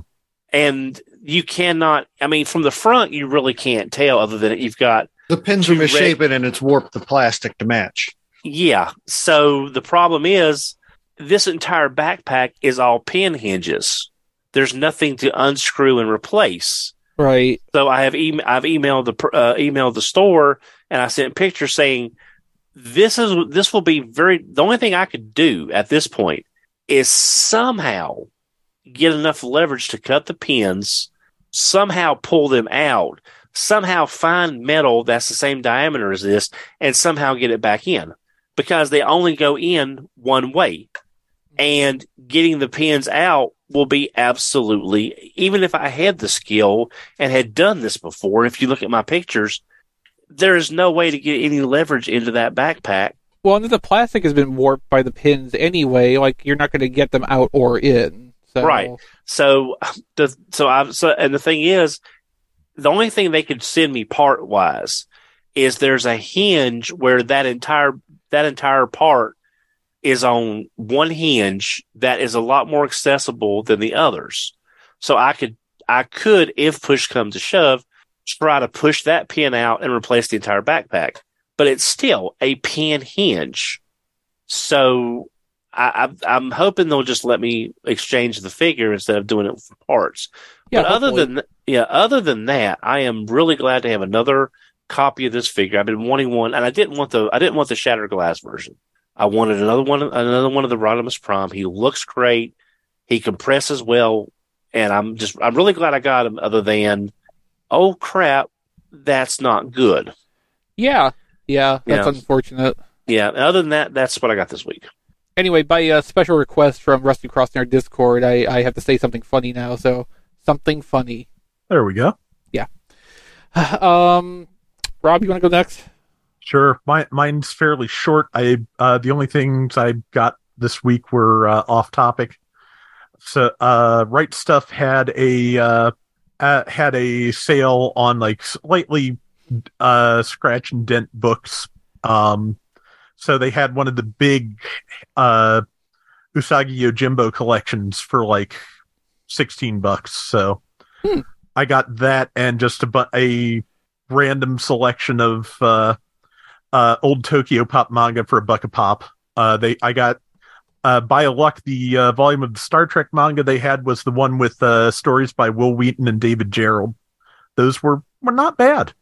and you cannot, I mean, from the front, you really can't tell other than you've got The pins are Too red- misshapen and it's warped the plastic to match. Yeah. So the problem is this entire backpack is all pin hinges. There's nothing to unscrew and replace. Right. So I have em- I've emailed the uh, emailed the store and I sent pictures saying this is this will be very the only thing I could do at this point is somehow get enough leverage to cut the pins, somehow pull them out, somehow find metal that's the same diameter as this, and somehow get it back in because they only go in one way. And getting the pins out will be absolutely, even if I had the skill and had done this before, if you look at my pictures, there is no way to get any leverage into that backpack. Well, and the plastic has been warped by the pins anyway. Like you're not going to get them out or in. So, Right. So the so I so and the thing is, the only thing they could send me part wise is there's a hinge where that entire that entire part is on one hinge that is a lot more accessible than the others. So I could I could if push comes to shove try to push that pin out and replace the entire backpack, but it's still a pin hinge. So I, I'm hoping they'll just let me exchange the figure instead of doing it for parts. Yeah, but other hopefully. than yeah, other than that, I am really glad to have another copy of this figure. I've been wanting one, and I didn't want the I didn't want the shattered glass version. I wanted another one, another one of the Rodimus Prime. He looks great. He compresses well, and I'm just I'm really glad I got him. Other than, oh crap, that's not good. Yeah. Yeah. That's Yeah. unfortunate. Yeah. Other than that, that's what I got this week. Anyway, by a special request from Rusty Cross in our Discord, I, I have to say something funny now. So something funny. There we go. Yeah. Um, Rob, you want to go next? Sure. My, mine's fairly short. I uh, the only things I got this week were uh, off topic. So, uh, Right Stuf had a uh, uh, had a sale on like slightly uh, scratch and dent books. Um, so they had one of the big uh, Usagi Yojimbo collections for like sixteen bucks. So I got that and just a bu- a random selection of uh, uh, old Tokyo Pop manga for a buck a pop. Uh, they I got uh, by luck, the uh, volume of the Star Trek manga they had was the one with uh, stories by Wil Wheaton and David Gerrold. Those were were not bad.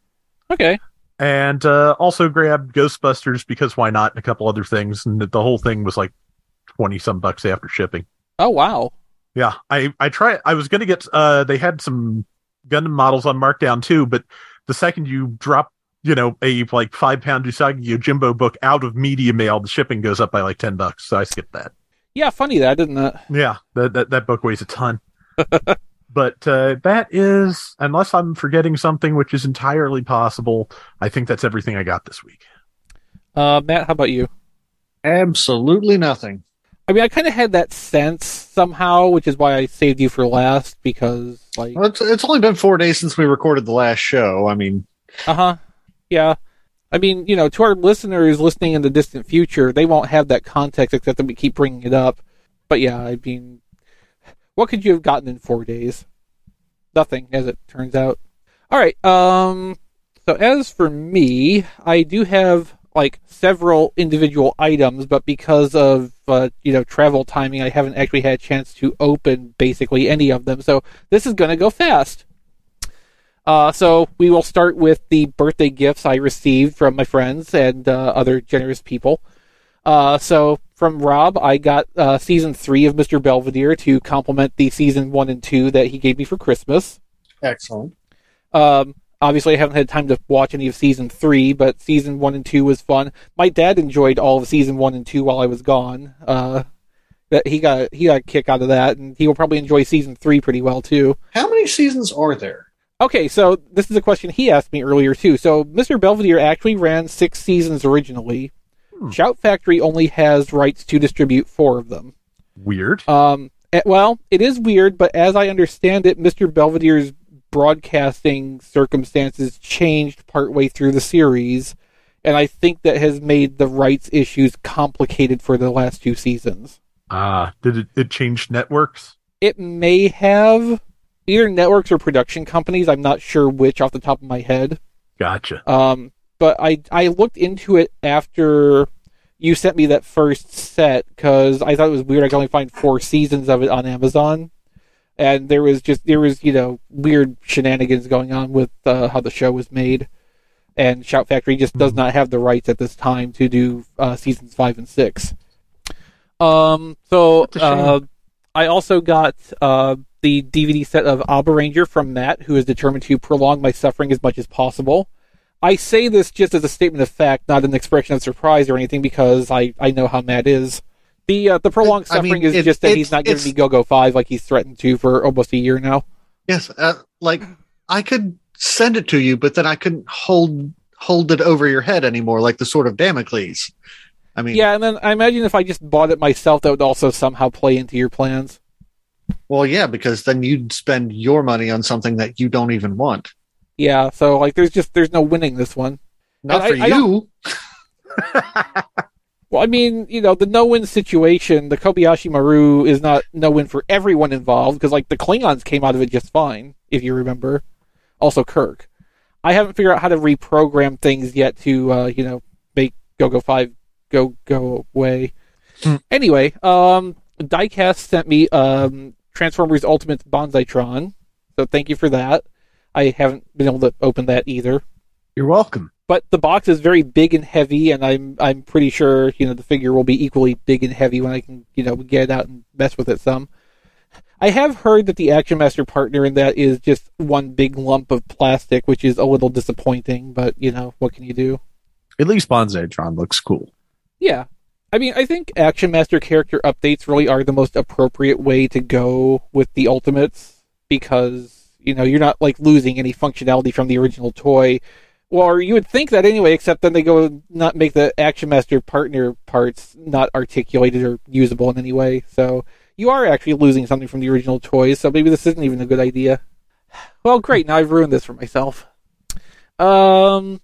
Okay. And uh, also grabbed Ghostbusters because why not? And a couple other things, and the whole thing was like twenty some bucks after shipping. Oh wow. Yeah, I I try. I was gonna get. Uh, they had some Gundam models on markdown too, but the second you drop, you know, a like five pound Usagi Yojimbo book out of media mail, the shipping goes up by like ten bucks. So I skipped that. Yeah, funny that, didn't it? Yeah, that that, that book weighs a ton. but uh, that is, unless I'm forgetting something, which is entirely possible. I think that's everything I got this week. Uh, Matt, how about you? Absolutely nothing. I mean, I kind of had that sense somehow, which is why I saved you for last because, like, Well, it's, it's only been four days since we recorded the last show. I mean, uh huh, yeah. I mean, you know, to our listeners listening in the distant future, they won't have that context except that we keep bringing it up. But yeah, I mean, what could you have gotten in four days? Nothing, as it turns out. All right. Um. So as for me, I do have like several individual items, but because of uh, you know travel timing, I haven't actually had a chance to open basically any of them. So this is going to go fast. Uh, so we will start with the birthday gifts I received from my friends and uh, other generous people. Uh, so from Rob, I got uh, season three of Mr. Belvedere to complement the season one and two that he gave me for Christmas. excellent. Um, obviously, I haven't had time to watch any of season three, but season one and two was fun. My dad enjoyed all of season one and two while I was gone. Uh, that he got he got a kick out of that, and he will probably enjoy season three pretty well too. How many seasons are there? Okay, so this is a question he asked me earlier too. So Mr. Belvedere actually ran six seasons originally. Shout Factory only has rights to distribute four of them. Weird. Um, eh, well, it is weird, but as I understand it, Mr. Belvedere's broadcasting circumstances changed partway through the series, and I think that has made the rights issues complicated for the last two seasons. Ah, did it, it change networks? It may have either networks or production companies. I'm not sure which off the top of my head. Gotcha. Um, but I I looked into it after you sent me that first set because I thought it was weird. I could only find four seasons of it on Amazon, and there was just there was you know weird shenanigans going on with uh, how the show was made, and Shout Factory just does not have the rights at this time to do uh, seasons five and six. Um, so That's a shame. uh, I also got uh, the DVD set of Abaranger from Matt, who is determined to prolong my suffering as much as possible. I say this just as a statement of fact, not an expression of surprise or anything, because I, I know how Matt is. The uh, the prolonged I- I mean, suffering is it- just that he's not giving me Go Go Five like he's threatened to for almost a year now. Yes, uh, like I could send it to you, but then I couldn't hold hold it over your head anymore, like the sword of Damocles. I mean, Yeah, and then I imagine if I just bought it myself, that would also somehow play into your plans. well, yeah, because then you'd spend your money on something that you don't even want. Yeah, so like there's just there's no winning this one. Not And for I- I you. Well, I mean, you know, the no-win situation, the Kobayashi Maru is not no-win for everyone involved because, like, the Klingons came out of it just fine, if you remember. Also, Kirk. I haven't figured out how to reprogram things yet to, uh, you know, make Go Go Five go go away. Anyway, um, Diecast sent me um, Transformers Ultimate Bonsaitron, so thank you for that. I haven't been able to open that either You're welcome. but the box is very big and heavy, and I'm I'm pretty sure you know the figure will be equally big and heavy when I can you know get it out and mess with it some. I have heard that the Action Master partner in that is just one big lump of plastic, which is a little disappointing. But you know what can you do? At least Bonsaitron looks cool. Yeah, I mean I think Action Master character updates really are the most appropriate way to go with the Ultimates because you know you're not like losing any functionality from the original toy. Well, you would think that anyway, except then they go not make the Action Master partner parts not articulated or usable in any way. So you are actually losing something from the original toys. So maybe this isn't even a good idea. Well, great. Now I've ruined this for myself. Um,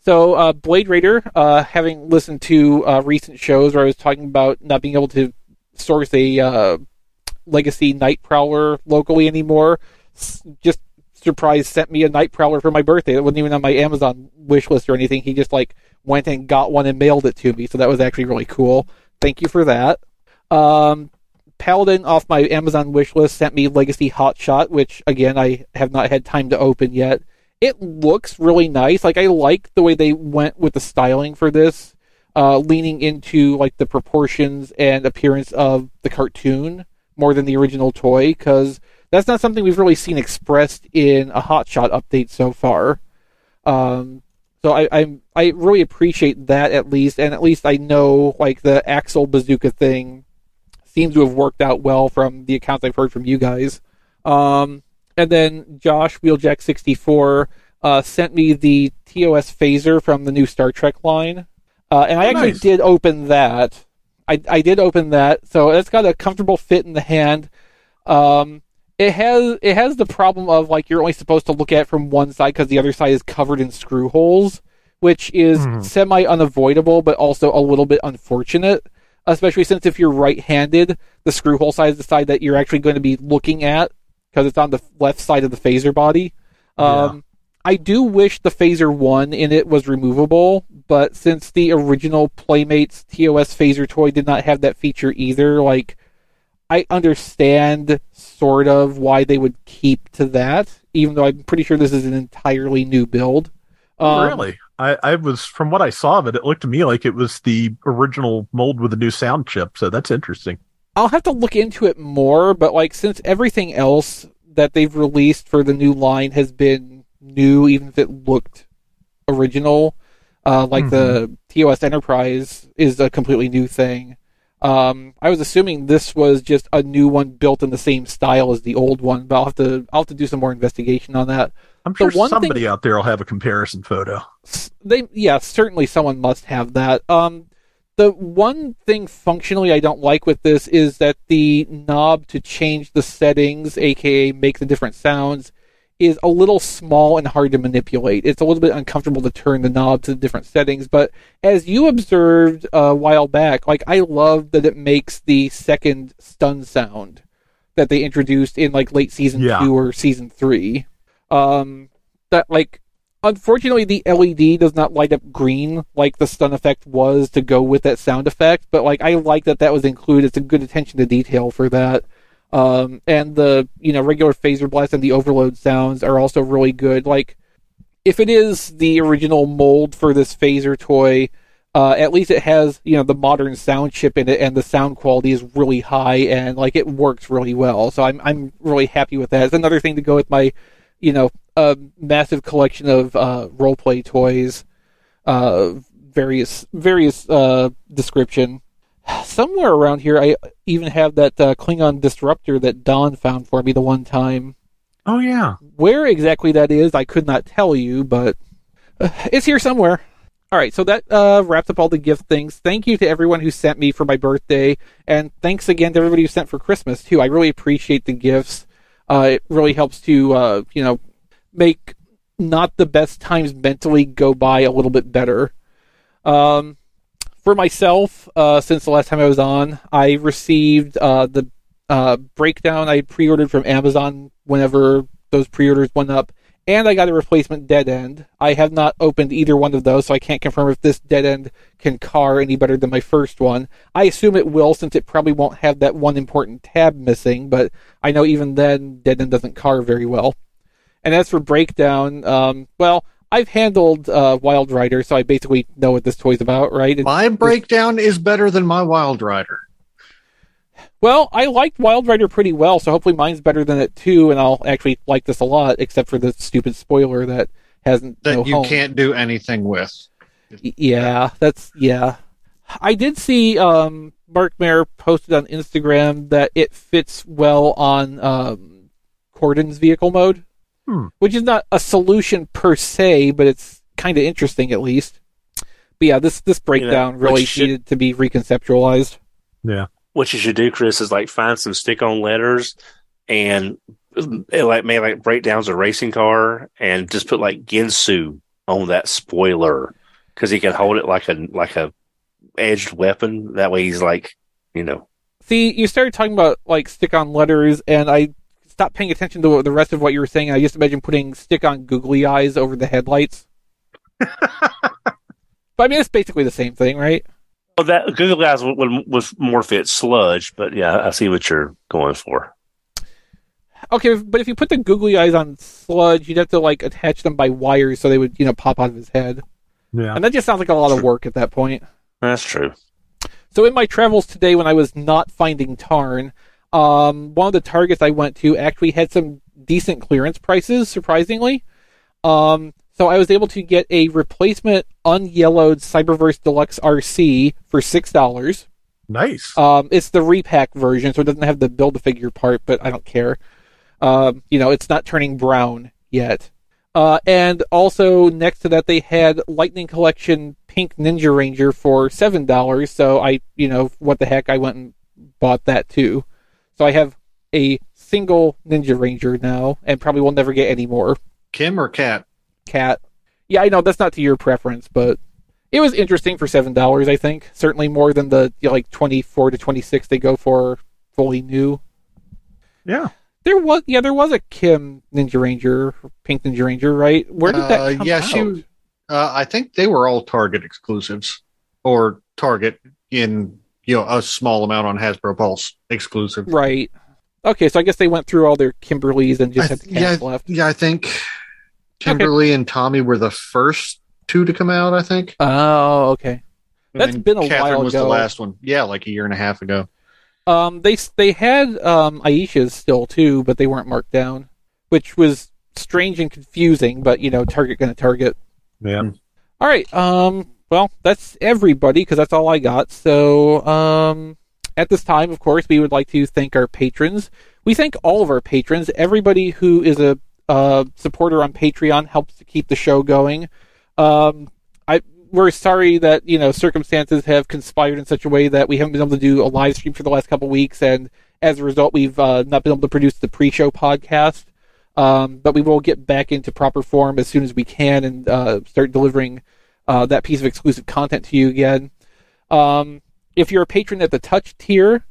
so uh, Blade Raider, uh, having listened to uh, recent shows where I was talking about not being able to source a uh, Legacy Night Prowler locally anymore, just surprise sent me a Night Prowler for my birthday. It wasn't even on my Amazon wish list or anything. He just like went and got one and mailed it to me. So that was actually really cool. Thank you for that. Um, Paladin off my Amazon wish list sent me Legacy Hotshot, which again I have not had time to open yet. It looks really nice. Like I like the way they went with the styling for this, uh, leaning into like the proportions and appearance of the cartoon more than the original toy, because that's not something we've really seen expressed in a Hotshot update so far. Um, so I, I I really appreciate that at least, and at least I know like the Axel Bazooka thing seems to have worked out well from the accounts I've heard from you guys. Um, and then Josh Wheeljack64 uh, sent me the TOS phaser from the new Star Trek line. Uh, and I Oh, actually nice. did open that. I, I did open that, so it's got a comfortable fit in the hand. Um, it has it has the problem of like you're only supposed to look at it from one side because the other side is covered in screw holes, which is Mhm. semi unavoidable but also a little bit unfortunate. Especially since if you're right-handed, the screw hole side is the side that you're actually going to be looking at because it's on the left side of the phaser body. Um, I do wish the phaser one in it was removable, but since the original Playmates TOS phaser toy did not have that feature either, like I understand sort of why they would keep to that, even though I'm pretty sure this is an entirely new build. Um, really? I, I was from what I saw of it, it looked to me like it was the original mold with a new sound chip. So that's interesting. I'll have to look into it more, but like since everything else that they've released for the new line has been new, even if it looked original, uh, like the TOS Enterprise is a completely new thing. Um, I was assuming this was just a new one built in the same style as the old one, but I'll have to I'll have to do some more investigation on that. I'm sure one thing- somebody out there will have a comparison photo. they yeah certainly someone must have that um the one thing functionally i don't like with this is that the knob to change the settings aka make the different sounds is a little small and hard to manipulate. It's a little bit uncomfortable to turn the knob to the different settings but as you observed a while back like i love that it makes the second stun sound that they introduced in like late season Yeah. two or season three. Um that like unfortunately the led does not light up green like the stun effect was to go with that sound effect but like i like that that was included. It's a good attention to detail for that um and the you know regular phaser blast and the overload sounds are also really good. Like if it is the original mold for this phaser toy uh, at least it has you know the modern sound chip in it and the sound quality is really high and like it works really well. So i'm i'm really happy with that. It's another thing to go with my you know a massive collection of uh, role play toys, uh, various various uh, description. Somewhere around here, I even have that uh, Klingon disruptor that Don found for me the one time. Oh yeah. Where exactly that is, I could not tell you, but uh, it's here somewhere. All right, so that uh, wraps up all the gift things. Thank you to everyone who sent me for my birthday, and thanks again to everybody who sent for Christmas too. I really appreciate the gifts. Uh, it really helps to uh, you know make not the best times mentally go by a little bit better. Um, for myself, uh, since the last time I was on, I received uh, the uh, breakdown I pre-ordered from Amazon whenever those pre-orders went up, and I got a replacement dead end. I have not opened either one of those, so I can't confirm if this dead end can car any better than my first one. I assume it will, since it probably won't have that one important tab missing. But I know even then, dead end doesn't car very well. And as for breakdown, um, well, I've handled uh, Wild Rider, so I basically know what this toy's about, right? It- My breakdown is better than my Wild Rider. Well, I liked Wild Rider pretty well, so hopefully mine's better than it too, and I'll actually like this a lot, except for the stupid spoiler that hasn't That no you home. can't do anything with. Yeah, that's yeah. I did see um, Mark Mayer posted on Instagram that it fits well on um, Corden's vehicle mode, Hmm. which is not a solution per se, but it's kind of interesting at least. But yeah, this this breakdown which really should- needed to be reconceptualized. Yeah. What you should do, Chris, is like find some stick-on letters and it like make like breakdowns a racing car and just put like Ginsu on that spoiler because he can hold it like a like a edged weapon. That way, he's like, you know, See, you started talking about like stick-on letters, and I stopped paying attention to the rest of what you were saying. I just imagine putting stick-on googly eyes over the headlights. but I mean, it's basically the same thing, right? Well, that Google Eyes would, would, would more fit sludge, but yeah, I see what you're going for. Okay, but if you put the googly eyes on Sludge, you'd have to like attach them by wires so they would, you know, pop out of his head. Yeah. And that just sounds like a lot of work at that point. That's true. So in my travels today, when I was not finding Tarn, um, one of the targets I went to actually had some decent clearance prices, surprisingly. Um, so I was able to get a replacement unyellowed Cyberverse Deluxe Arcee for six dollars. Nice. Um, it's the repack version, so it doesn't have the build a figure part, but I don't care. Um, you know, it's not turning brown yet. Uh, and also next to that, they had Lightning Collection Pink Ninja Ranger for seven dollars. So I, you know, what the heck, I went and bought that too. So I have a single Ninja Ranger now, and probably will never get any more. Kim or Cat? Cat. Yeah, I know that's not to your preference, but it was interesting for seven dollars. I think certainly more than the you know, like twenty four to twenty six they go for fully new. Yeah. There was yeah, there was a Kim Ninja Ranger, Pink Ninja Ranger, right? Where did that Uh, come yeah, out? she. Uh, I think they were all Target exclusives, or Target in you know a small amount on Hasbro Pulse exclusive. Right. Okay, so I guess they went through all their Kimberlys and just I had the th- yeah, left. yeah. I think Kimberly and Tommy were the first two to come out. I think. Oh, okay. And That's then been a Catherine while was the last one. Yeah, like a year and a half ago. Um, they they had um Aisha's still too, but they weren't marked down, which was strange and confusing. But you know, Target gonna target. Yeah. All right. Um. Well, that's everybody because that's all I got. So, um, at this time, of course, we would like to thank our patrons. We thank all of our patrons. Everybody who is a uh, supporter on Patreon helps to keep the show going. Um, I we're sorry that you know circumstances have conspired in such a way that we haven't been able to do a live stream for the last couple weeks, and as a result, we've uh, not been able to produce the pre-show podcast. Um, but we will get back into proper form as soon as we can and uh, start delivering uh, that piece of exclusive content to you again. Um, if you're a patron at the touch tier,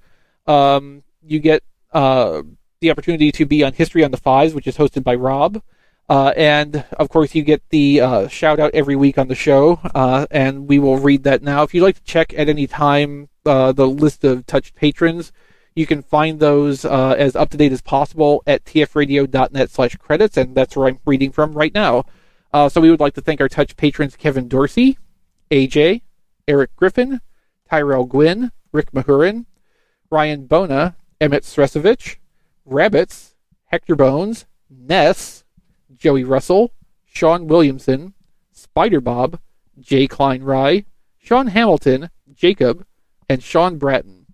um, you get uh, the opportunity to be on History on the Fives, which is hosted by Rob. Uh, and of course, you get the uh, shout out every week on the show, uh, and we will read that now. If you'd like to check at any time uh, the list of touched patrons, you can find those uh, as up to date as possible at tfradio.net slash credits, and that's where I'm reading from right now. Uh, so we would like to thank our touch patrons Kevin Dorsey, AJ, Eric Griffin, Tyrell Gwynn, Rick Mahurin, Ryan Bona, Emmett Stresovich, Rabbits, Hector Bones, Ness, Joey Russell, Sean Williamson, Spider Bob, Jay Klein Rye, Sean Hamilton, Jacob, and Sean Bratton.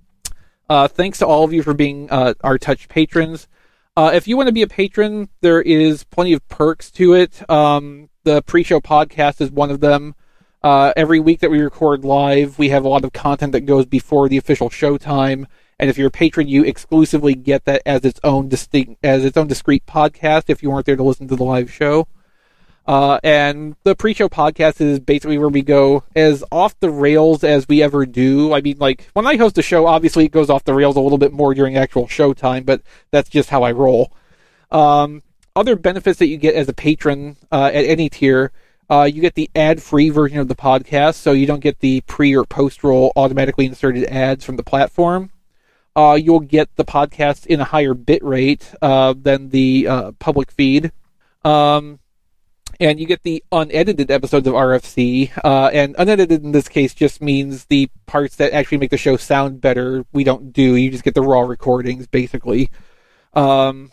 Uh, thanks to all of you for being uh, our touch patrons. Uh, if you want to be a patron, there is plenty of perks to it. Um, the pre-show podcast is one of them. Uh, every week that we record live, we have a lot of content that goes before the official show time. And if you're a patron, you exclusively get that as its own distinct, as its own discrete podcast. If you weren't there to listen to the live show, uh, and the pre-show podcast is basically where we go as off the rails as we ever do. I mean, like when I host a show, obviously it goes off the rails a little bit more during actual show time, but that's just how I roll. Um, other benefits that you get as a patron uh, at any tier, uh, you get the ad-free version of the podcast, so you don't get the pre or post-roll automatically inserted ads from the platform. Uh, you'll get the podcast in a higher bit rate uh, than the uh, public feed. Um, and you get the unedited episodes of RFC. Uh, and unedited in this case just means the parts that actually make the show sound better. We don't do. You just get the raw recordings, basically. Um,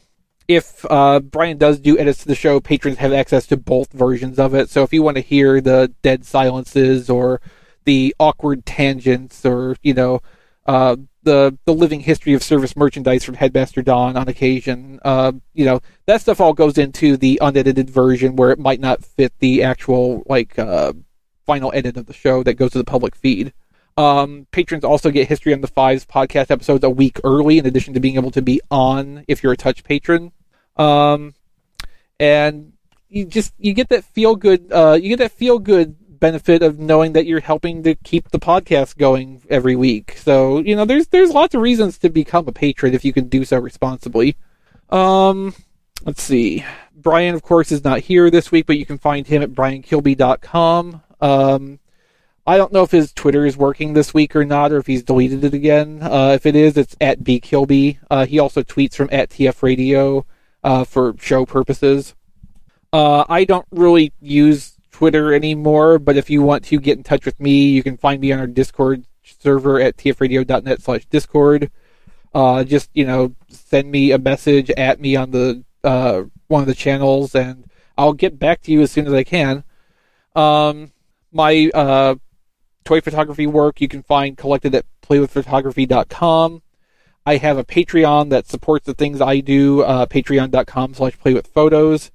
if uh, Brian does do edits to the show, patrons have access to both versions of it. So if you want to hear the dead silences or the awkward tangents or you know uh, the the living history of service merchandise from Headmaster Don on occasion. Uh, you know that stuff all goes into the unedited version where it might not fit the actual like uh, final edit of the show that goes to the public feed. Um, patrons also get History on the Fives podcast episodes a week early, in addition to being able to be on if you're a touch patron. Um, and you just you get that feel good. Uh, you get that feel good benefit of knowing that you're helping to keep the podcast going every week. So, you know, there's there's lots of reasons to become a patron if you can do so responsibly. Um, let's see. Brian, of course, is not here this week, but you can find him at briankilby.com. Um, I don't know if his Twitter is working this week or not, or if he's deleted it again. Uh, if it is, it's at bkilby. Uh, he also tweets from at tf radio uh, for show purposes. Uh, I don't really use Twitter anymore, but if you want to get in touch with me, you can find me on our Discord server at tfradio.net slash discord. Uh, just, you know, send me a message at me on the uh, one of the channels, and I'll get back to you as soon as I can. Um, my uh, toy photography work you can find collected at playwithphotography.com. I have a Patreon that supports the things I do, uh, patreon.com slash playwithphotos.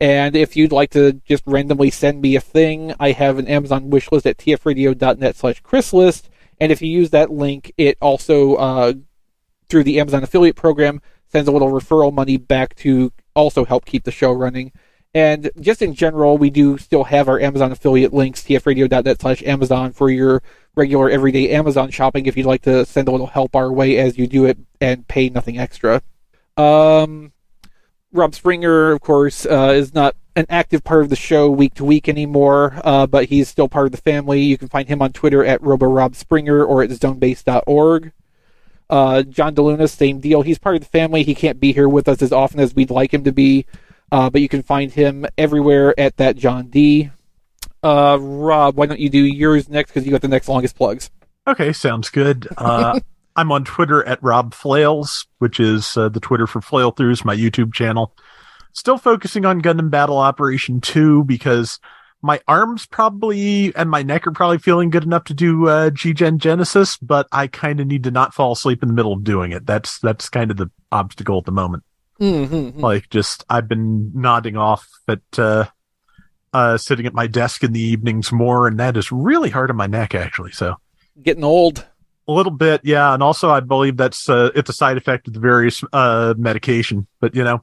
And if you'd like to just randomly send me a thing, I have an Amazon wishlist at tfradio.net slash chrislist. And if you use that link, it also, uh, through the Amazon affiliate program, sends a little referral money back to also help keep the show running. And just in general, we do still have our Amazon affiliate links, tfradio.net slash Amazon for your regular everyday Amazon shopping if you'd like to send a little help our way as you do it and pay nothing extra. Um, Rob Springer, of course, uh, is not an active part of the show week to week anymore, uh, but he's still part of the family. You can find him on Twitter at RoboRobSpringer or at zonebase.org. Uh, John DeLuna, same deal. He's part of the family. He can't be here with us as often as we'd like him to be, uh, but you can find him everywhere at that John D. Uh, Rob, why don't you do yours next because you got the next longest plugs. Okay, sounds good. I'm on Twitter at Rob Flails, which is uh, the Twitter for Flail Throughs, my YouTube channel. Still focusing on Gundam Battle Operation 2 because my arms probably and my neck are probably feeling good enough to do uh, G-Gen Genesis, but I kind of need to not fall asleep in the middle of doing it. That's that's kind of the obstacle at the moment. Mm-hmm. Like, just I've been nodding off at uh, uh, sitting at my desk in the evenings more, and that is really hard on my neck actually. So Getting old. A little bit, yeah, and also I believe that's uh, it's a side effect of the various uh, medication. But you know,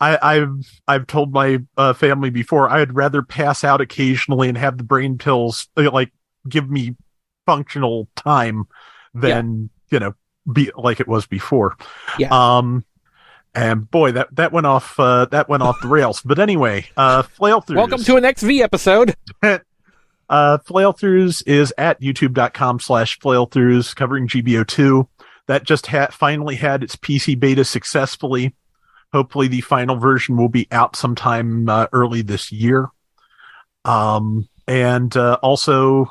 I, I've I've told my uh, family before I'd rather pass out occasionally and have the brain pills uh, like give me functional time than you know be like it was before. Yeah. Um, and boy, that that went off uh, that went off the rails. But anyway, uh, flail through. Welcome to an XV episode. Uh, Flailthroughs is at youtube.com slash flailthroughs covering GBO2. That just ha- finally had its PC beta successfully. Hopefully the final version will be out sometime uh, early this year. Um, and uh, also,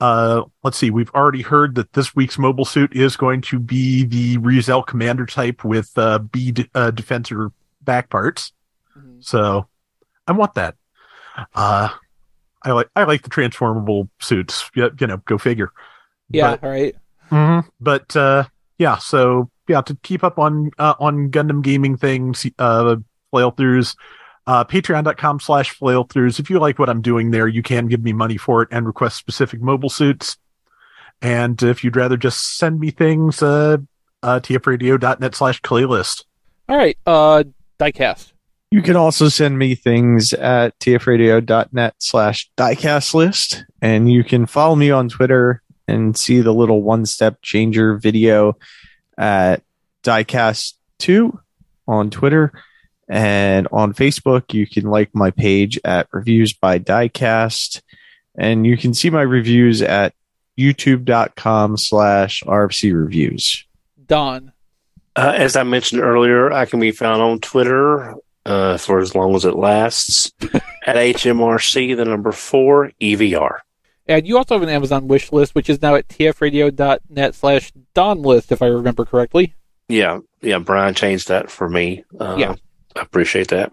uh, let's see, we've already heard that this week's mobile suit is going to be the Rizel commander type with uh, B de- uh, defensor back parts. So I want that. Uh, I like I like the transformable suits. Yeah, you know, go figure. Yeah, But- all right. Mhm. But uh, yeah, so yeah, to keep up on uh, on Gundam gaming things, uh, flailthroughs, uh, patreon.com slash flailthroughs. If you like what I'm doing there, you can give me money for it and request specific mobile suits. And if you'd rather just send me things, uh, uh, tfradio.net slash playlist. All right. Uh, diecast. You can also send me things at tfradio.net slash diecast list. And you can follow me on Twitter and see the little one step changer video at diecast2 on Twitter. And on Facebook, you can like my page at reviews by diecast. And you can see my reviews at youtube.com slash RFC reviews. Don. Uh, as I mentioned earlier, I can be found on Twitter uh, for as long as it lasts at HMRC, the number four EVR. And you also have an Amazon wish list, which is now at tfradio.net slash Don list, if I remember correctly. Yeah, yeah. Brian changed that for me. Uh, Yeah. I appreciate that.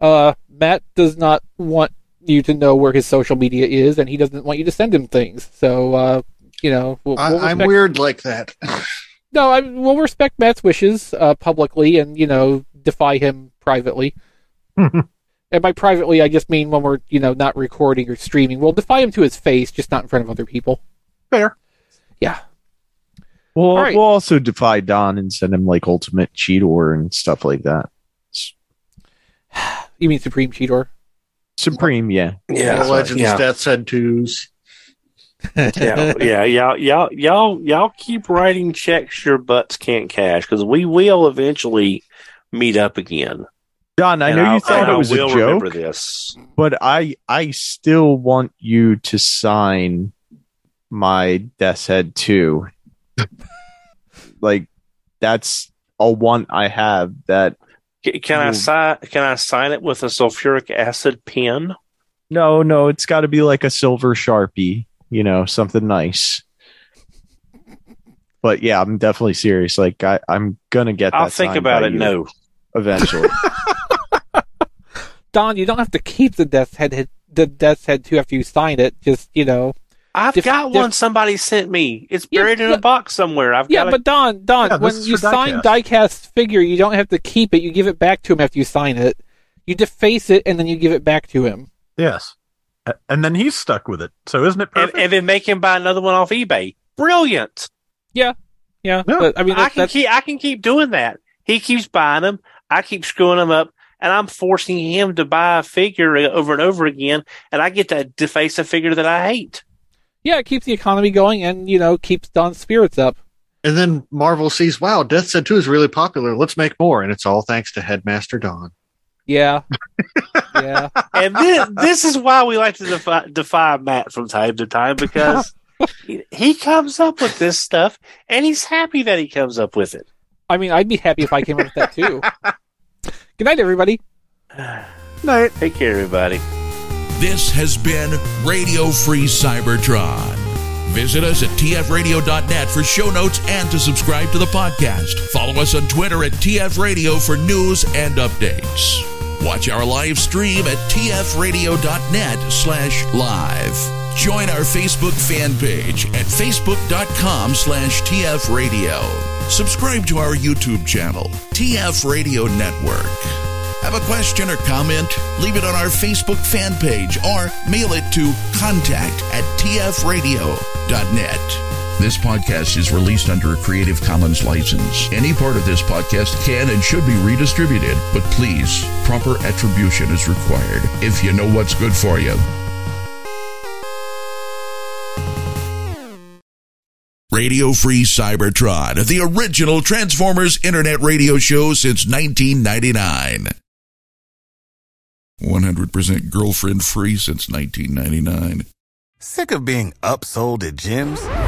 Uh, Matt does not want you to know where his social media is, and he doesn't want you to send him things. So, uh, you know, we'll, I, we'll I'm respect- weird like that. No, I we'll respect Matt's wishes uh, publicly, and you know, defy him privately. and by privately, I just mean when we're you know not recording or streaming. We'll defy him to his face, just not in front of other people. Fair. Yeah. We'll, right. we'll also defy Don and send him like ultimate Cheetor and stuff like that. You mean Supreme Cheetor? Supreme, yeah. Yeah, Legends, yeah. Death's Head Twos. yeah, yeah, y'all, y'all, y'all, y'all keep writing checks your butts can't cash because we will eventually meet up again. John, I And know I'll- you thought and it I was a will joke, remember this. but I I still want you to sign my Death's Head too. like that's a want I have that Ca- Can I sign? Can I sign it with a sulfuric acid pen? no, no, it's got to be like a silver sharpie, you know, something nice. But yeah, I'm definitely serious. Like I, I'm gonna get. That. I'll think about it. No, eventually. Don, you don't have to keep the death head the death's head too after you sign it. Just you know. I've Dif- got dif- one somebody sent me. It's Yeah, buried in yeah. a box somewhere. I've got it. Yeah, got. but Don, Don, Yeah, this when is you for sign diecast. diecast figure, you don't have to keep it. You give it back to him after you sign it. You deface it and then you give it back to him. Yes. And then he's stuck with it. So isn't it and, perfect? and then make him buy another one off eBay. Brilliant. Yeah, Yeah. but I mean, I can that's keep. I can keep doing that. He keeps buying them. I keep screwing them up, and I'm forcing him to buy a figure over and over again, and I get to deface a figure that I hate. yeah, it keeps the economy going and you know keeps Don's spirits up. And then Marvel sees, wow, Death's Head 2 is really popular. Let's make more. And it's all thanks to Headmaster Don. Yeah, yeah. And this, this is why we like to defy, defy Matt from time to time because he, he comes up with this stuff, and he's happy that he comes up with it. I mean, I'd be happy if I came up with that too. Good night, everybody. Night. Take care, everybody. This has been Radio Free Cybertron. Visit us at tfradio.net for show notes and to subscribe to the podcast. Follow us on Twitter at tfradio for news and updates. Watch our live stream at tfradio.net slash live. Join our Facebook fan page at facebook.com slash tfradio. Subscribe to our YouTube channel, TF Radio Network. Have a question or comment? Leave it on our Facebook fan page or mail it to contact at tfradio.net. This podcast is released under a Creative Commons license. Any part of this podcast can and should be redistributed, but please, proper attribution is required if you know what's good for you. Radio Free Cybertron, the original Transformers internet radio show since 1999. 100% girlfriend free since 1999. Sick of being upsold at gyms?